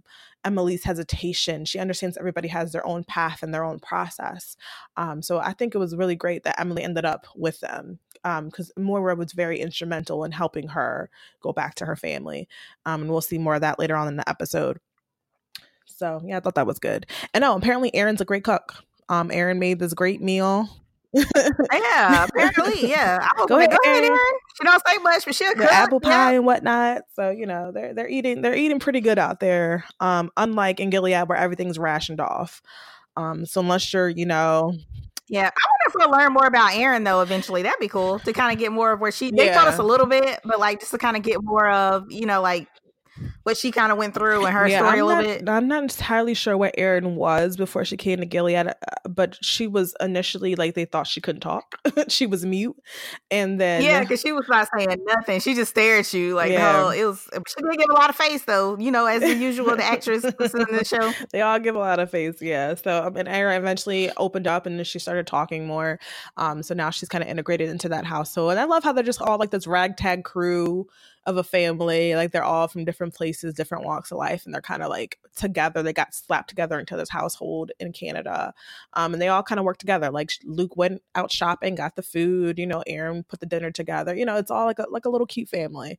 Emily's hesitation. She understands everybody has their own path and their own process. Um, so I think it was really great that Emily ended up with them because um, Moira was very instrumental in helping her go back to her family. Um, and we'll see more of that later on in the episode. So yeah, I thought that was good. And oh, apparently Erin's a great cook. Um, Erin made this great meal. Yeah, apparently, yeah. Go ahead, go ahead. Erin. She don't say much, but she'll cook. apple Yeah. pie and whatnot. So you know they're they're eating they're eating pretty good out there. Um, unlike in Gilead where everything's rationed off. Um, so unless you're you know Yeah, I wonder if we'll learn more about Erin though. Eventually, that'd be cool to kind of get more of where she. They told us a little bit, but like just to kind of get more of you know like what she kind of went through and her story I'm a little not, bit. I'm not entirely sure what Erin was before she came to Gilead, uh, but she was initially like they thought she couldn't talk. she was mute, and then Yeah, because she was not saying nothing. She just stared at you like Yeah. the. It was. She did give a lot of face though. You know, as the usual, the actress in the show. they all give a lot of face, yeah. So um, and Erin eventually opened up and she started talking more. Um, so now she's kind of integrated into that household, and I love how they're just all like this ragtag crew of a family. Like they're all from different places different walks of life, and they're kind of like together. They got slapped together into this household in Canada, um, and they all kind of work together. Like Luke went out shopping, got the food. You know, Erin put the dinner together. You know, it's all like a like a little cute family.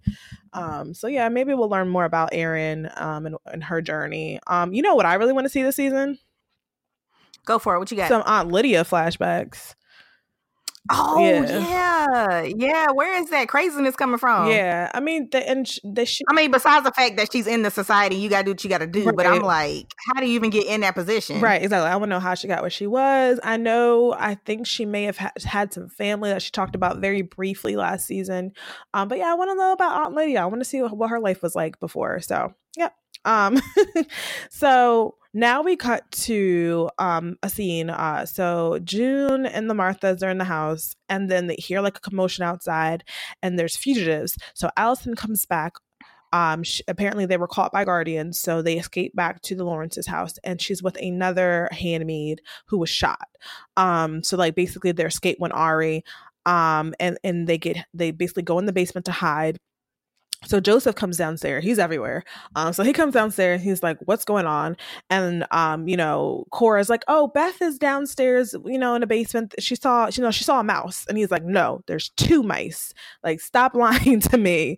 Um, so yeah, maybe we'll learn more about Erin um, and, and her journey. Um, you know what I really want to see this season? Go for it. What you got? Some Aunt Lydia flashbacks. Oh yeah. yeah, yeah. Where is that craziness coming from? Yeah, I mean, the, and sh- the sh- I mean, besides the fact that she's in the society, you got to do what you got to do. Right. But I'm like, how do you even get in that position? right, exactly. I want to know how she got where she was. I know. I think she may have ha- had some family that she talked about very briefly last season. Um, but yeah, I want to know about Aunt Lydia. I want to see what, what her life was like before. So, yep. Um, so now we cut to um a scene. Uh, so June and the Marthas are in the house, and then they hear like a commotion outside, and there's fugitives. So Allison comes back. Um, sh apparently they were caught by guardians, so they escape back to the Lawrence's house, and she's with another handmaid who was shot. Um, so like basically their escape went Ari. Um, and and they get they basically go in the basement to hide so Joseph comes downstairs. He's everywhere. Um, so he comes downstairs. He's like, "What's going on?" And um, you know, Cora's like, "Oh, Beth is downstairs. You know, in the basement. She saw, you know, she saw a mouse." And he's like, "No, there's two mice. Like, stop lying to me.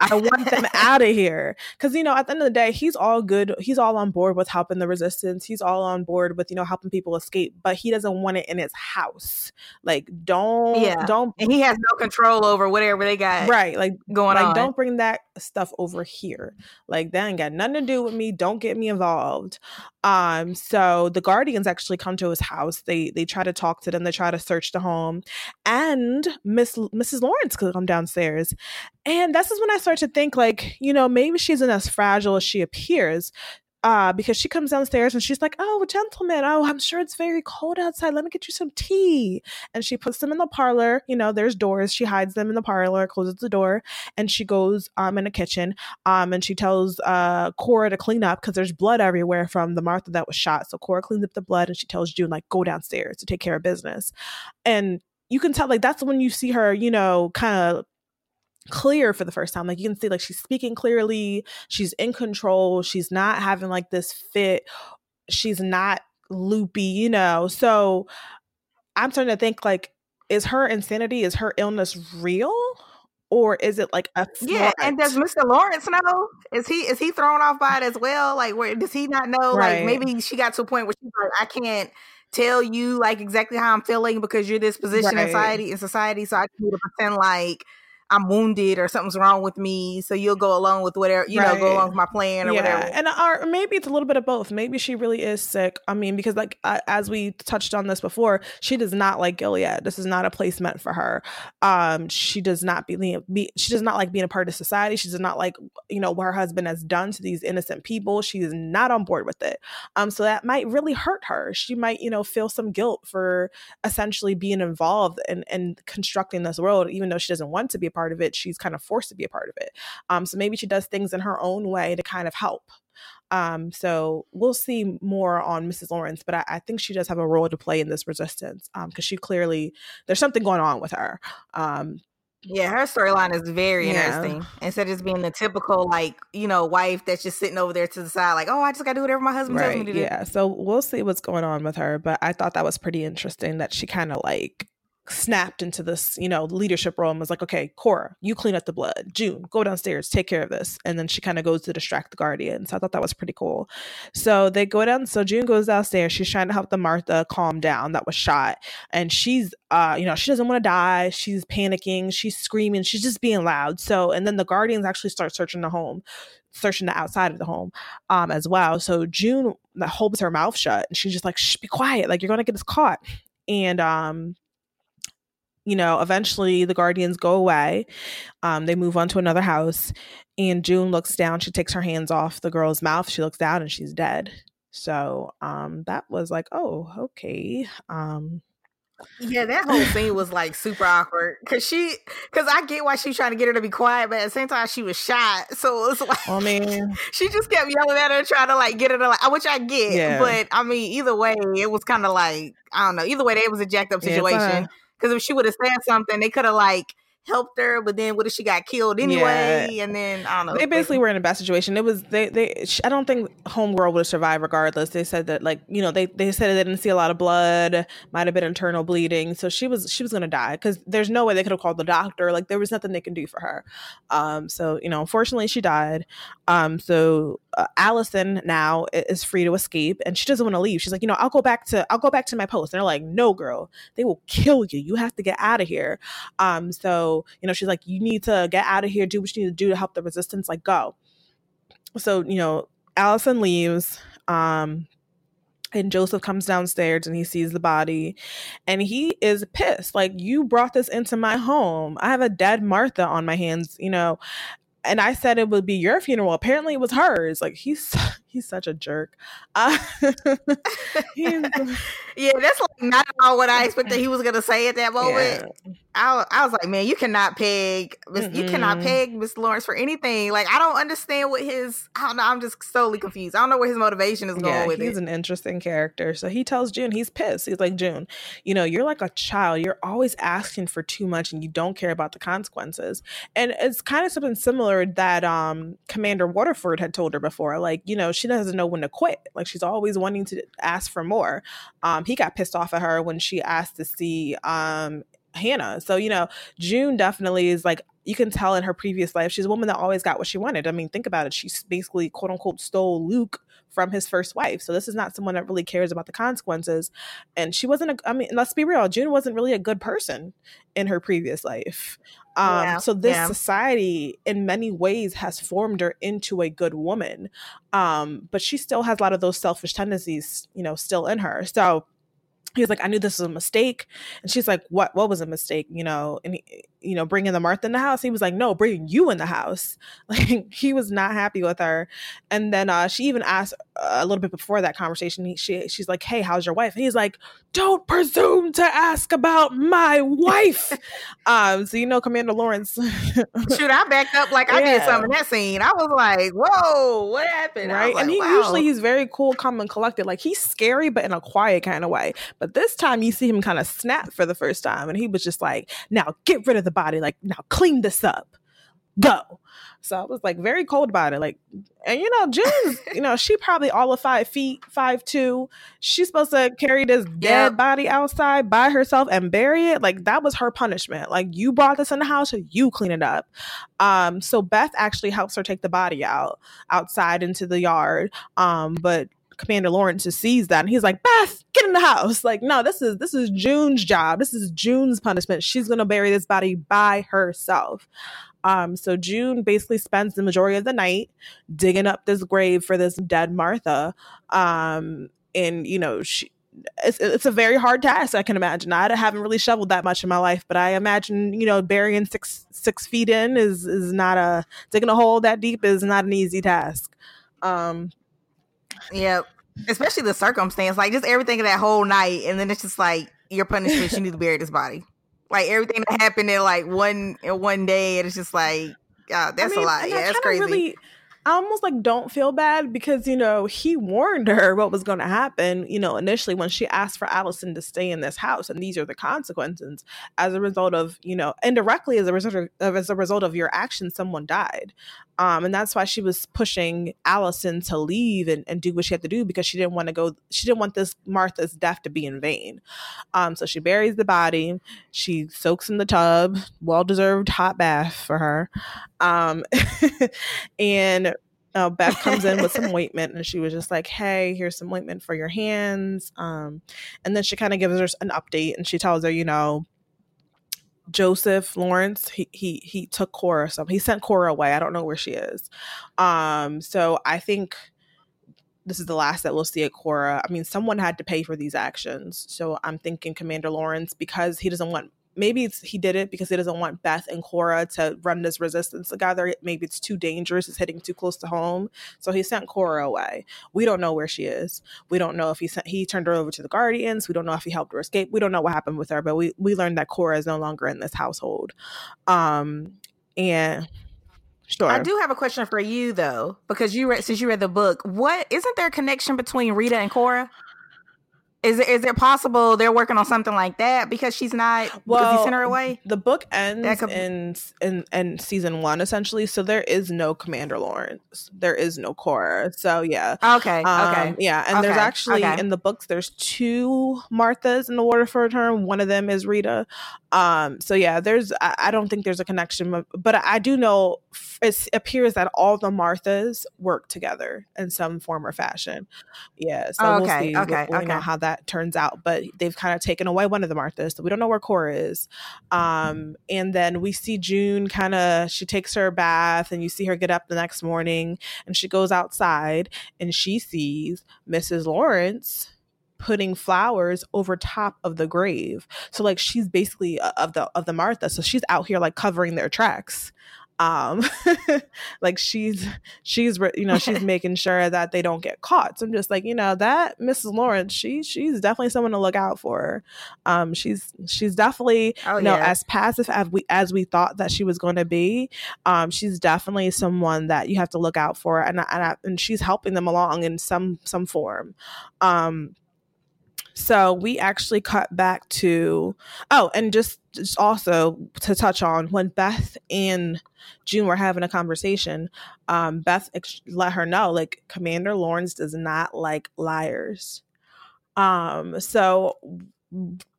I want them out of here." Because you know, at the end of the day, he's all good. He's all on board with helping the resistance. He's all on board with you know helping people escape. But he doesn't want it in his house. Like, don't, Yeah. don't And he has no control over whatever they got right like going like on. don't bring that stuff over here like that ain't got nothing to do with me don't get me involved um so the guardians actually come to his house they they try to talk to them they try to search the home and miss mrs lawrence could come downstairs and this is when i start to think like you know maybe she isn't as fragile as she appears uh, because she comes downstairs and she's like, "Oh, gentlemen, oh, I'm sure it's very cold outside. Let me get you some tea." And she puts them in the parlor. You know, there's doors. She hides them in the parlor, closes the door, and she goes um in the kitchen. Um, and she tells uh Cora to clean up because there's blood everywhere from the Martha that was shot. So Cora cleans up the blood and she tells June like, "Go downstairs to take care of business." And you can tell like that's when you see her, you know, kind of clear for the first time. Like you can see like she's speaking clearly, she's in control, she's not having like this fit, she's not loopy, you know. So I'm starting to think like is her insanity, is her illness real? Or is it like a Yeah, and does? Mr. Lawrence know? Is he is he thrown off by it as well? Like, where does he not know? Right. Like, maybe she got to a point where she's like, I can't tell you like exactly how I'm feeling because you're this position in society in society. So I need to pretend like I'm wounded or something's wrong with me. So you'll go along with whatever you know, go along with my plan or yeah, whatever. and or maybe it's a little bit of both. Maybe she really is sick. I mean, because like uh, as we touched on this before, she does not like Gilead. This is not a place meant for her. Um, she does not be, be she does not like being a part of society. She does not like you know what her husband has done to these innocent people. She is not on board with it. Um, so that might really hurt her. She might you know feel some guilt for essentially being involved and and constructing this world, even though she doesn't want to be a part of it. She's kind of forced to be a part of it. Um, so maybe she does things in her own way to kind of help. Um, so we'll see more on Mrs. Lawrence, but I, I think she does have a role to play in this resistance because she clearly there's something going on with her. Um, Yeah, her storyline is very Yeah. interesting. Instead of just being the typical like, you know, wife that's just sitting over there to the side, like, oh, I just gotta do whatever my husband tells me to do. yeah. So we'll see what's going on with her, but I thought that was pretty interesting that she kind of like snapped into this, you know, leadership role and was like, okay, Cora, you clean up the blood. June, go downstairs, take care of this. And then she kind of goes to distract the guardian. So I thought that was pretty cool. So they go down. So June goes downstairs. She's trying to help the Martha calm down that was shot. And she's, uh, you know, she doesn't want to die. She's panicking. She's screaming. She's just being loud. So, and then the guardians actually start searching the home, searching the outside of the home um, as well. So June holds her mouth shut and she's just like, shh, be quiet. Like you're going to get us caught. And, um, you know, eventually the guardians go away. Um, they move on to another house, and June looks down. She takes her hands off the girl's mouth. She looks down, and she's dead. So um, that was like, oh, okay. Um, Yeah, that whole scene was like super awkward because she, because I get why she's trying to get her to be quiet, but at the same time she was shot, so it was like I mean, she just kept yelling at her, trying to like get her to like, which I get, Yeah. but I mean, either way, it was kind of like I don't know. Either way, it was a jacked up situation a- because if she would have said something, they could have like helped her, but then what if she got killed anyway? Yeah. And then I don't know. They basically were in a bad situation. It was they they. I don't think Homegirl would have survived regardless. They said that like you know they they said they didn't see a lot of blood, might have been internal bleeding, so she was she was gonna die because there's no way they could have called the doctor. Like there was nothing they can do for her. Um, so you know, unfortunately, she died. Um, so uh, Allison now is free to escape, and she doesn't want to leave. She's like, you know, I'll go back to I'll go back to my post. And they're like, no, girl, they will kill you. You have to get out of here. Um, so you know, she's like, you need to get out of here, do what you need to do to help the resistance. Like, go. So you know, Allison leaves. Um, and Joseph comes downstairs and he sees the body and he is pissed. Like, you brought this into my home. I have a dead Martha on my hands, you know. And I said it would be your funeral. Apparently, it was hers. Like, he's he's such a jerk. Uh, yeah, that's like not at all what I expected he was gonna say at that moment. Yeah. I, I was like, man, you cannot peg, Miss, you cannot peg Miss Lawrence for anything. Like, I don't understand what his. I don't know. I'm just solely confused. I don't know where his motivation is going yeah, with he's it. an interesting character. So he tells June he's pissed. He's like, June, you know, you're like a child. You're always asking for too much, and you don't care about the consequences. And it's kind of something similar that um Commander Waterford had told her before. Like, you know, she doesn't know when to quit. Like, she's always wanting to ask for more. Um, he got pissed off at her when she asked to see um Hannah. So, you know, June definitely is like, you can tell in her previous life, she's a woman that always got what she wanted. I mean, think about it. She basically, quote unquote, stole Luke from his first wife. So, this is not someone that really cares about the consequences. And she wasn't, a, I mean, let's be real, June wasn't really a good person in her previous life. Um, yeah, so, this yeah. society, in many ways, has formed her into a good woman. Um, but she still has a lot of those selfish tendencies, you know, still in her. So, he's like, I knew this was a mistake. And she's like, what, what was a mistake? You know, and, he, you know, bringing the Martha in the house. He was like, no, bringing you in the house. Like he was not happy with her. And then uh, she even asked a little bit before that conversation, he, she, she's like, hey, how's your wife? And he's like, don't presume to ask about my wife. um, so, you know, Commander Lawrence. Shoot, I backed up like I yeah. did something in that scene. I was like, whoa, what happened? Right. Like, and he wow. usually, he's very cool, calm, and collected. Like he's scary, but in a quiet kind of way. But this time you see him kind of snap for the first time. And he was just like, now get rid of the body. Like, now clean this up. Go. So I was like very cold about it. Like, and you know, June, you know, she probably all of five feet, five two. She's supposed to carry this dead body outside by herself and bury it. Like that was her punishment. Like you brought this in the house, you clean it up. Um, so Beth actually helps her take the body out outside into the yard. Um, but Commander Lawrence sees that and he's like, Beth, get in the house. Like, no, this is this is June's job. This is June's punishment. She's gonna bury this body by herself. Um, so June basically spends the majority of the night digging up this grave for this dead Martha. Um, and you know, she it's, it's a very hard task. I can imagine. I haven't really shoveled that much in my life, but I imagine you know burying six six feet in is is not a digging a hole that deep is not an easy task. Um, Yep. Especially the circumstance, like just everything of that whole night, and then it's just like your punishment. you need to bury this body. Like everything that happened in like one in one day, and it's just like, God, that's I mean, a lot. Yeah, that's crazy. Really, I almost like don't feel bad because you know he warned her what was going to happen. You know, initially when she asked for Allison to stay in this house, and these are the consequences as a result of you know indirectly as a result of as a result of your actions, someone died. Um, and that's why she was pushing Allison to leave and, and do what she had to do because she didn't want to go. She didn't want this Martha's death to be in vain. Um, so she buries the body. She soaks in the tub. Well deserved hot bath for her. Um, and uh, Beth comes in with some ointment and she was just like, Hey, here's some ointment for your hands. Um, and then she kind of gives her an update and she tells her, you know, Joseph Lawrence, he he he took Cora some. He sent Cora away. I don't know where she is. Um, so I think this is the last that we'll see at Cora. I mean, someone had to pay for these actions. So I'm thinking Commander Lawrence because he doesn't want maybe it's he did it because he doesn't want Beth and Cora to run this resistance together. Maybe it's too dangerous. It's hitting too close to home. So he sent Cora away. We don't know where she is. We don't know if he sent he turned her over to the Guardians. We don't know if he helped her escape. We don't know what happened with her, but we we learned that Cora is no longer in this household. Um and Sure. I do have a question for you though, because you read since you read the book. What isn't there a connection between Rita and Cora? Is it is it possible they're working on something like that because she's not well, because he sent her away? The book ends could... in in in season one essentially, so there is no Commander Lawrence, there is no Cora. So yeah, okay, um, okay, yeah, and okay, there's actually okay. in the books there's two Marthas in the Waterford term. One of them is Rita. Um, so yeah, there's I, I don't think there's a connection, but I do know it appears that all the Marthas work together in some form or fashion. Yeah, so okay, we'll see. Okay, we, we okay. know how that that turns out. But they've kind of taken away one of the Marthas, so we don't know where Cora is. Um, and then we see June kind of she takes her bath, and you see her get up the next morning, and she goes outside, and she sees Mrs. Lawrence putting flowers over top of the grave. So like she's basically uh, of the of the Martha. So she's out here like covering their tracks um like she's she's you know she's making sure that they don't get caught. So i'm just like you know that mrs lawrence she she's definitely someone to look out for. Um she's she's definitely oh, you know yeah. as passive as we as we thought that she was going to be. Um she's definitely someone that you have to look out for and and, and she's helping them along in some some form. Um so we actually cut back to oh, and just, just also to touch on when Beth and June were having a conversation, um, Beth ex- let her know like Commander Lawrence does not like liars. Um, so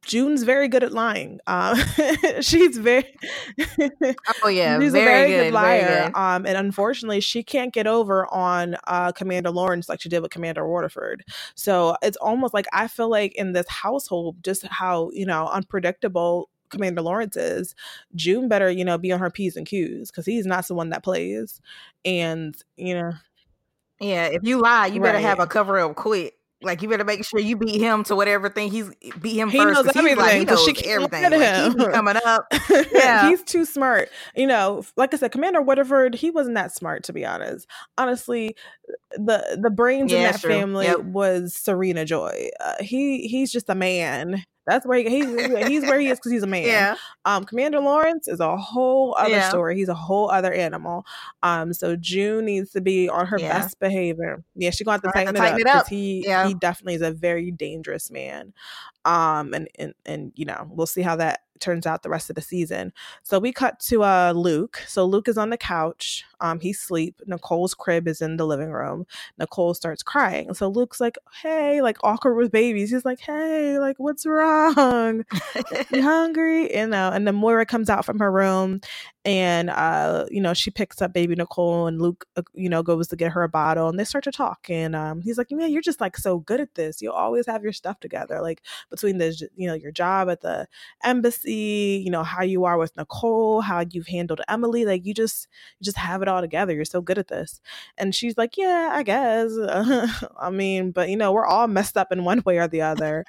June's very good at lying. Uh, she's very oh yeah, she's very a very good, good liar. Good. Um, and unfortunately, she can't get over on uh, Commander Lawrence like she did with Commander Waterford. So it's almost like I feel like in this household, just how you know unpredictable Commander Lawrence is, June better, you know, be on her P's and Q's because he's not the one that plays. And, you know. Yeah, if you lie, you better have a cover up quick. Like you better make sure you beat him to whatever thing he's beat him he first. Knows everything. He's like, he knows she everything. Like, he coming up. Yeah. he's too smart. You know, like I said, Commander Waterford, he wasn't that smart to be honest. Honestly, the the brains yeah, in that family yep. was Serena Joy. Uh, he he's just a man. That's where he, he's he's where he is because he's a man. Yeah. Um, Commander Lawrence is a whole other yeah. story. He's a whole other animal. Um, so June needs to be on her yeah. best behavior. Yeah, she's going to tighten, to tighten it up because he yeah. he definitely is a very dangerous man. Um, and and and you know we'll see how that turns out the rest of the season. So we cut to uh Luke. So Luke is on the couch. Um, he's asleep. Nicole's crib is in the living room. Nicole starts crying. So Luke's like, "Hey," like awkward with babies. He's like, "Hey, like what's wrong? you hungry?" You know. And then Moira comes out from her room, and uh, you know, she picks up baby Nicole, and Luke, uh, you know, goes to get her a bottle, and they start to talk. And um, he's like, "Man, you're just like so good at this. You always have your stuff together. Like between the, you know, your job at the embassy, you know, how you are with Nicole, how you've handled Emily. Like you just, you just have it all together. You're so good at this. And she's like, yeah, I guess. I mean, but you know, we're all messed up in one way or the other.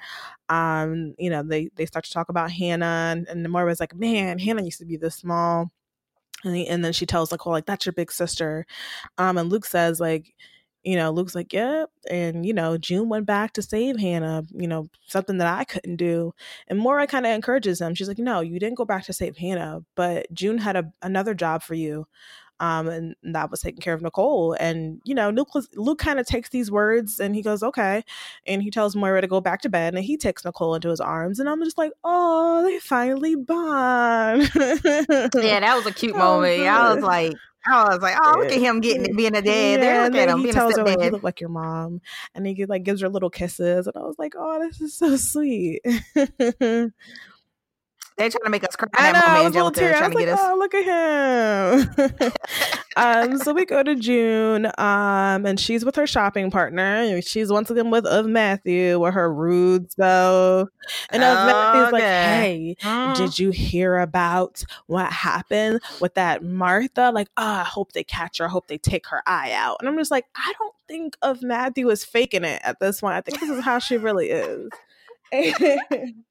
Um, you know, they they start to talk about Hannah, and, and Moira's like, man, Hannah used to be this small. And, he, and then she tells Nicole, like, that's your big sister. Um, and Luke says, like, you know, Luke's like, yep. Yeah. And, you know, June went back to save Hannah, you know, something that I couldn't do. And Moira kind of encourages him. She's like, no, you didn't go back to save Hannah, but June had a, another job for you um, and that was taking care of Nicole. And you know, Luke, Luke kind of takes these words and he goes, "Okay," and he tells Moira to go back to bed, and he takes Nicole into his arms, and I'm just like, "Oh, they finally bond." yeah, that was a cute moment. I was like. I was like, oh, look at him getting it, being a dad. Yeah, look at him he being tells a her like, you look like your mom, and he like gives her little kisses, and I was like, oh, this is so sweet. They're trying to make us cry. I know. I was a little teary. I was like, oh, look at him. um, so we go to June, um, and she's with her shopping partner. She's once again with of Matthew with her rude so. And of Matthew's okay. like, hey, mm. did you hear about what happened with that Martha? Like, oh, I hope they catch her. I hope they take her eye out. And I'm just like, I don't think of Matthew is faking it at this point. I think this is how she really is.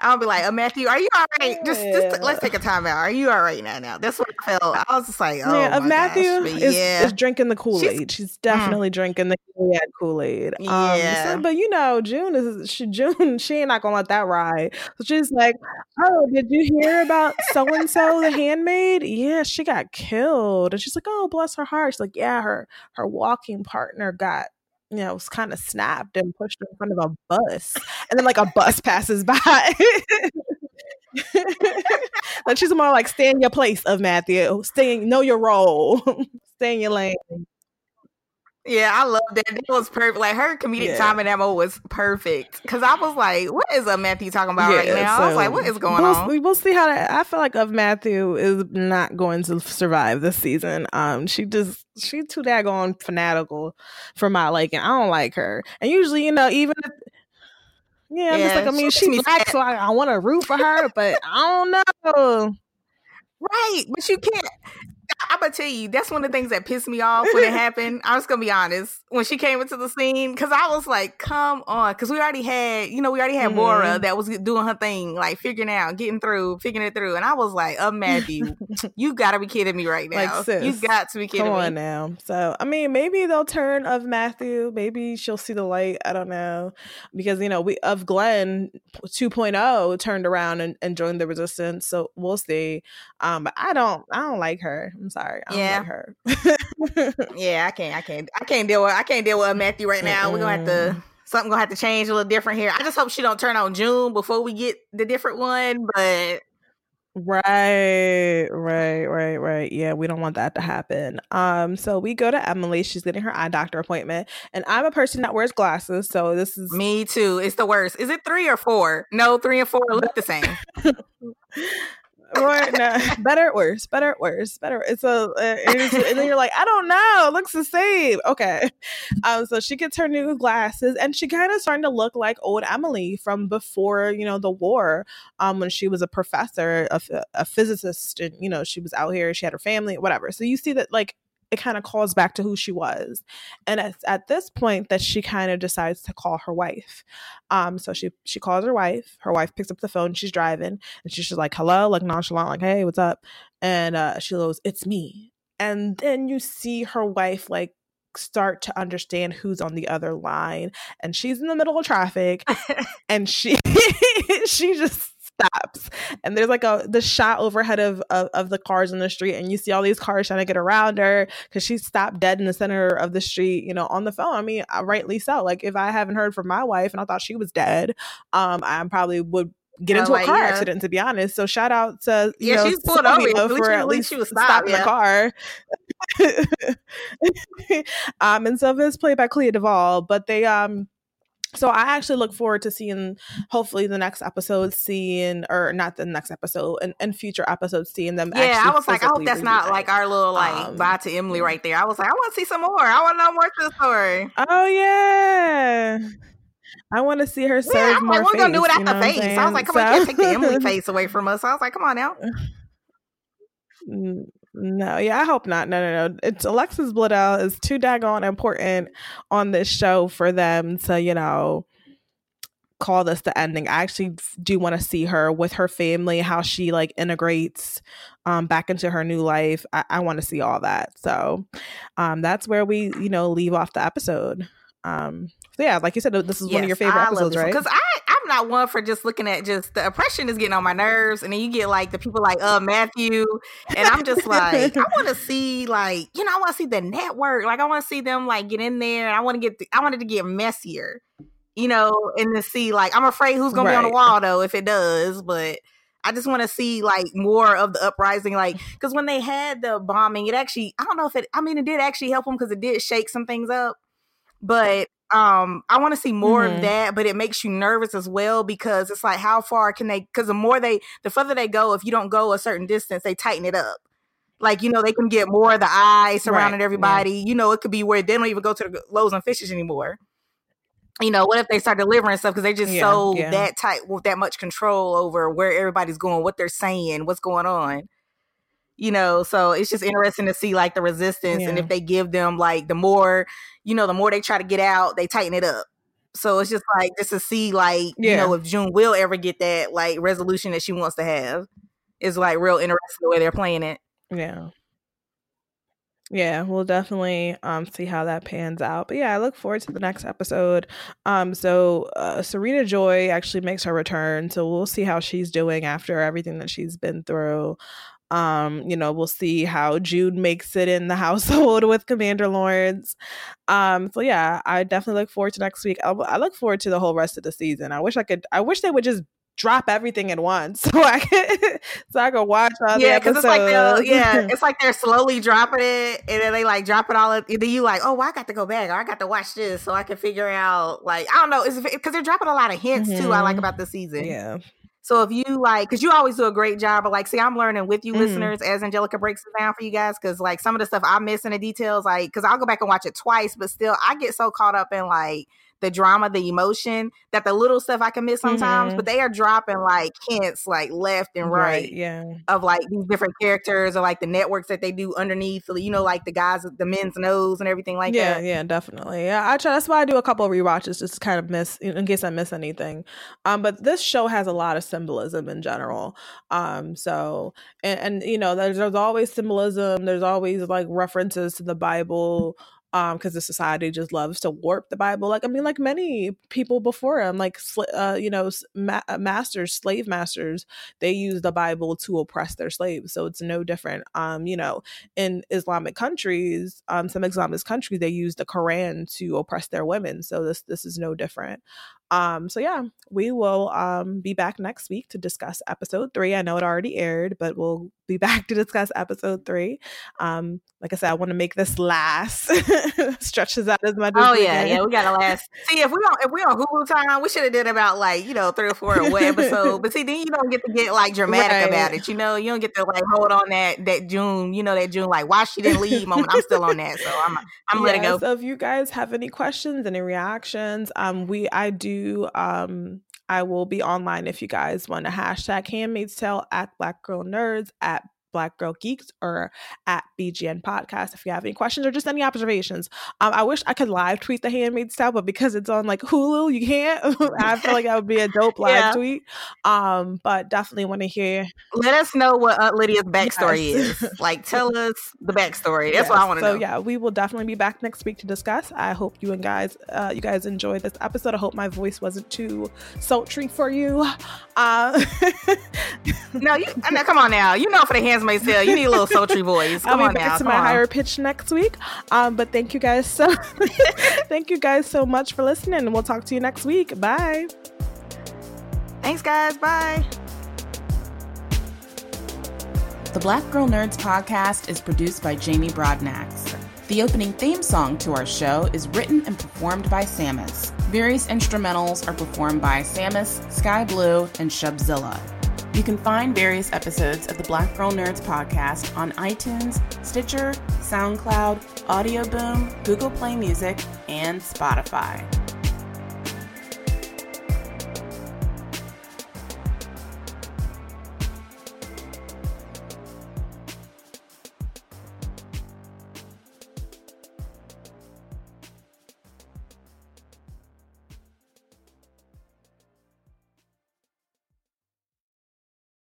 I'll be like, oh, Matthew, are you all right? Just, just let's take a time out. Are you all right now? Now that's what I felt. I was just like, oh, yeah. Matthew gosh, is, yeah. is, drinking the Kool Aid. She's, She's, mm. definitely mm. drinking the Kool Aid. Um, yeah, so, but you know, June is she June. She ain't not gonna let that ride. So she's like, oh, did you hear about so and so, the handmaid? Yeah, she got killed. And she's like, oh, bless her heart. She's like, yeah, her her walking partner got you know, was kind of snapped and pushed in front of a bus. And then like a bus passes by. like she's more like stay in your place of Matthew. Stay in, know your role. stay in your lane. Yeah, I love that. That was perfect. Like her comedic Yeah. timing ammo was perfect. Cause I was like, what is a Matthew talking about right now? I was like, what is going we'll, on? we- We'll see how that. I feel like of Matthew is not going to survive this season. Um, she just she's too daggone fanatical for my liking. I don't like her. And usually, you know, even if, yeah, I'm just like I mean, she she black, so I, I want to root for her, but I don't know. Right. But you can't I'm gonna tell you, that's one of the things that pissed me off when it happened. I was gonna be honest. When she came into the scene, because I was like, come on. Because we already had, you know, we already had Bora Mhm. that was doing her thing, like figuring out, getting through, figuring it through. And I was like, oh Matthew, you gotta be kidding me right Like, now. sis, you got to be kidding me. Come me. on now. So, I mean, maybe they'll turn of Matthew. Maybe she'll see the light. I don't know. Because, you know, we of Glenn 2.0 turned around and, and joined the resistance. So we'll see. Um, but I don't I don't like her. I'm sorry. I Yeah. like her. Yeah, I can't, I can't, I can't deal with, I can't deal with Matthew right now. We're gonna have to, something gonna have to change a little different here. I just hope she don't turn on June before we get the different one. But Right, right, right, right. Yeah, we don't want that to happen. Um, so we go to Emily. She's getting her eye doctor appointment, and I'm a person that wears glasses, so this is me too. It's the worst. Is it three or four? No, three and four look the same. or no, better or worse, better or worse, better. It's a, uh, it's, and then you're like, I don't know, it looks the same. Okay, um, so she gets her new glasses, and she kind of starting to look like old Emily from before, you know, the war, um, when she was a professor, a, a physicist, and you know, she was out here, she had her family, whatever. So you see that like it kind of calls back to who she was. And it's at this point that she kind of decides to call her wife. Um so she she calls her wife her wife picks up the phone she's driving and she's just like hello like nonchalant like hey what's up? And uh she goes it's me. And then you see her wife like start to understand who's on the other line. And she's in the middle of traffic and she she just stops and there's like a the shot overhead of, of of the cars in the street and you see all these cars trying to get around her because she stopped dead in the center of the street you know on the phone i mean rightly so like if i haven't heard from my wife and i thought she was dead um i probably would get Oh, into like, a car yeah. accident to be honest so shout out to you Yeah, know she's pulled over. Sylvia At least for she- at least she was stopped, stopping yeah. the car um and so this played by Clea DuVall but they um so I actually look forward to seeing hopefully the next episode seeing or not the next episode and, and future episodes seeing them yeah, I was like, I hope that's not like our little like Um, bye to Emily right there. I was like, I want to see some more. I want to know more to the story. Oh yeah. I want to see her serve Yeah, I'm more like, we're gonna do it at you the know what I'm face. I was like, come on, you can't take the Emily face away from us. I was like, come on now. No, yeah, I hope not. No, no, no. It's Alexis Bledel is too daggone important on this show for them to, you know, call this the ending. I actually do want to see her with her family, how she like integrates um back into her new life. I, I want to see all that. So um that's where we, you know, leave off the episode. Um yeah, like you said, this is one of your favorite episodes, right? Because I, I'm not one for just looking at just the oppression is getting on my nerves, and then you get like the people like uh Matthew, and I'm just like, I want to see like you know, I want to see the network, like I want to see them like get in there, and I want to get, the, I wanted to get messier, you know, and to see like I'm afraid who's gonna be on the wall though if it does, but. I just want to see like more of the uprising, like because when they had the bombing, it actually I don't know if it. I mean, it did actually help them because it did shake some things up, but um i want to see more Mhm. of that but it makes you nervous as well because it's like how far can they because the more they the further they go if you don't go a certain distance they tighten it up like you know they can get more of the eye surrounding yeah. everybody you know it could be where they don't even go to the loaves and fishes anymore you know what if they start delivering stuff because they just Yeah, so yeah. that tight with that much control over where everybody's going what they're saying what's going on you know so it's just interesting to see like the resistance and if they give them like the more you know the more they try to get out they tighten it up so it's just like just to see like you know if june will ever get that like resolution that she wants to have is like real interesting the way they're playing it Yeah. Yeah, we'll definitely um see how that pans out. But yeah, I look forward to the next episode. Um so uh, Serena Joy actually makes her return, so we'll see how she's doing after everything that she's been through. Um, you know, we'll see how June makes it in the household with Commander Lawrence. Um, so yeah, I definitely look forward to next week. I, I look forward to the whole rest of the season. I wish I could. I wish they would just drop everything at once so I could so I could watch all yeah, episodes. it's like they're, yeah, it's like they're slowly dropping it, and then they like drop it all. At, and then you like, oh, well, I got to go back, or I got to watch this, so I can figure out. Like, I don't know, because they're dropping a lot of hints mm-hmm. too. I like mm-hmm. about the season. Yeah. So if you like, because you always do a great job, of like, see, I'm learning with you mm-hmm. listeners as Angelica breaks it down for you guys, because like some of the stuff I miss in the details, like, because I'll go back and watch it twice, but still, I get so caught up in like the drama, the emotion, that the little stuff I can miss sometimes, mm-hmm. but they are dropping like hints like left and right, right, yeah, of like these different characters or like the networks that they do underneath, you know, like the guys, the men's nose and everything like yeah, that. Yeah, yeah, definitely. Yeah, I try. That's why I do a couple of rewatches just to kind of miss in case I miss anything. Um, but this show has a lot of symbolism in general. Um, so and, and you know, there's there's always symbolism. There's always like references to the Bible um because the society just loves to warp the bible like i mean like many people before him like uh, you know ma- uh, masters slave masters they use the bible to oppress their slaves so it's no different. Um you know in islamic countries um some islamic countries they use the quran to oppress their women so this this is no different um, so yeah, we will um, be back next week to discuss episode three. I know it already aired, but we'll be back to discuss episode three. Um, like I said, I want to make this last. Stretches out as much. Oh as yeah, yeah, we gotta last. See, if we on if we on Hulu time, we should have did about like you know three or four a episode. But see, then you don't get to get like dramatic right. about it. You know, you don't get to like hold on that that June. You know that June like why she didn't leave moment. I'm still on that, so I'm I'm yeah, letting go. So if you guys have any questions, any reactions, um, we I do um, I will be online if you guys want to hashtag Handmaid's Tale at Black Girl Nerds at Black Girl Geeks or at BGN Podcast if you have any questions or just any observations. Um, I wish I could live tweet the Handmaid's Tale, but because it's on like Hulu, you can't. I feel like that would be a dope live yeah. tweet. Um, but definitely want to hear. Let us know what Aunt Lydia's backstory yes. is. Like, tell us the backstory. That's yes. what I want to so, know. So yeah, we will definitely be back next week to discuss. I hope you and guys, uh, you guys enjoyed this episode. I hope my voice wasn't too sultry for you. Uh, no, you. No, come on now. You know, for the hands Handmaid's Tale. You need a little sultry voice. Come I'll be back now. to my on. higher pitch next week. Um, but thank you guys so thank you guys so much for listening, and we'll talk to you next week. Bye. Thanks, guys. Bye. The Black Girl Nerds podcast is produced by Jamie Broadnax. The opening theme song to our show is written and performed by Samus. Various instrumentals are performed by Samus, Sky Blue, and Shubzilla. You can find various episodes of the Black Girl Nerds podcast on iTunes, Stitcher, SoundCloud, Audio Boom, Google Play Music, and Spotify.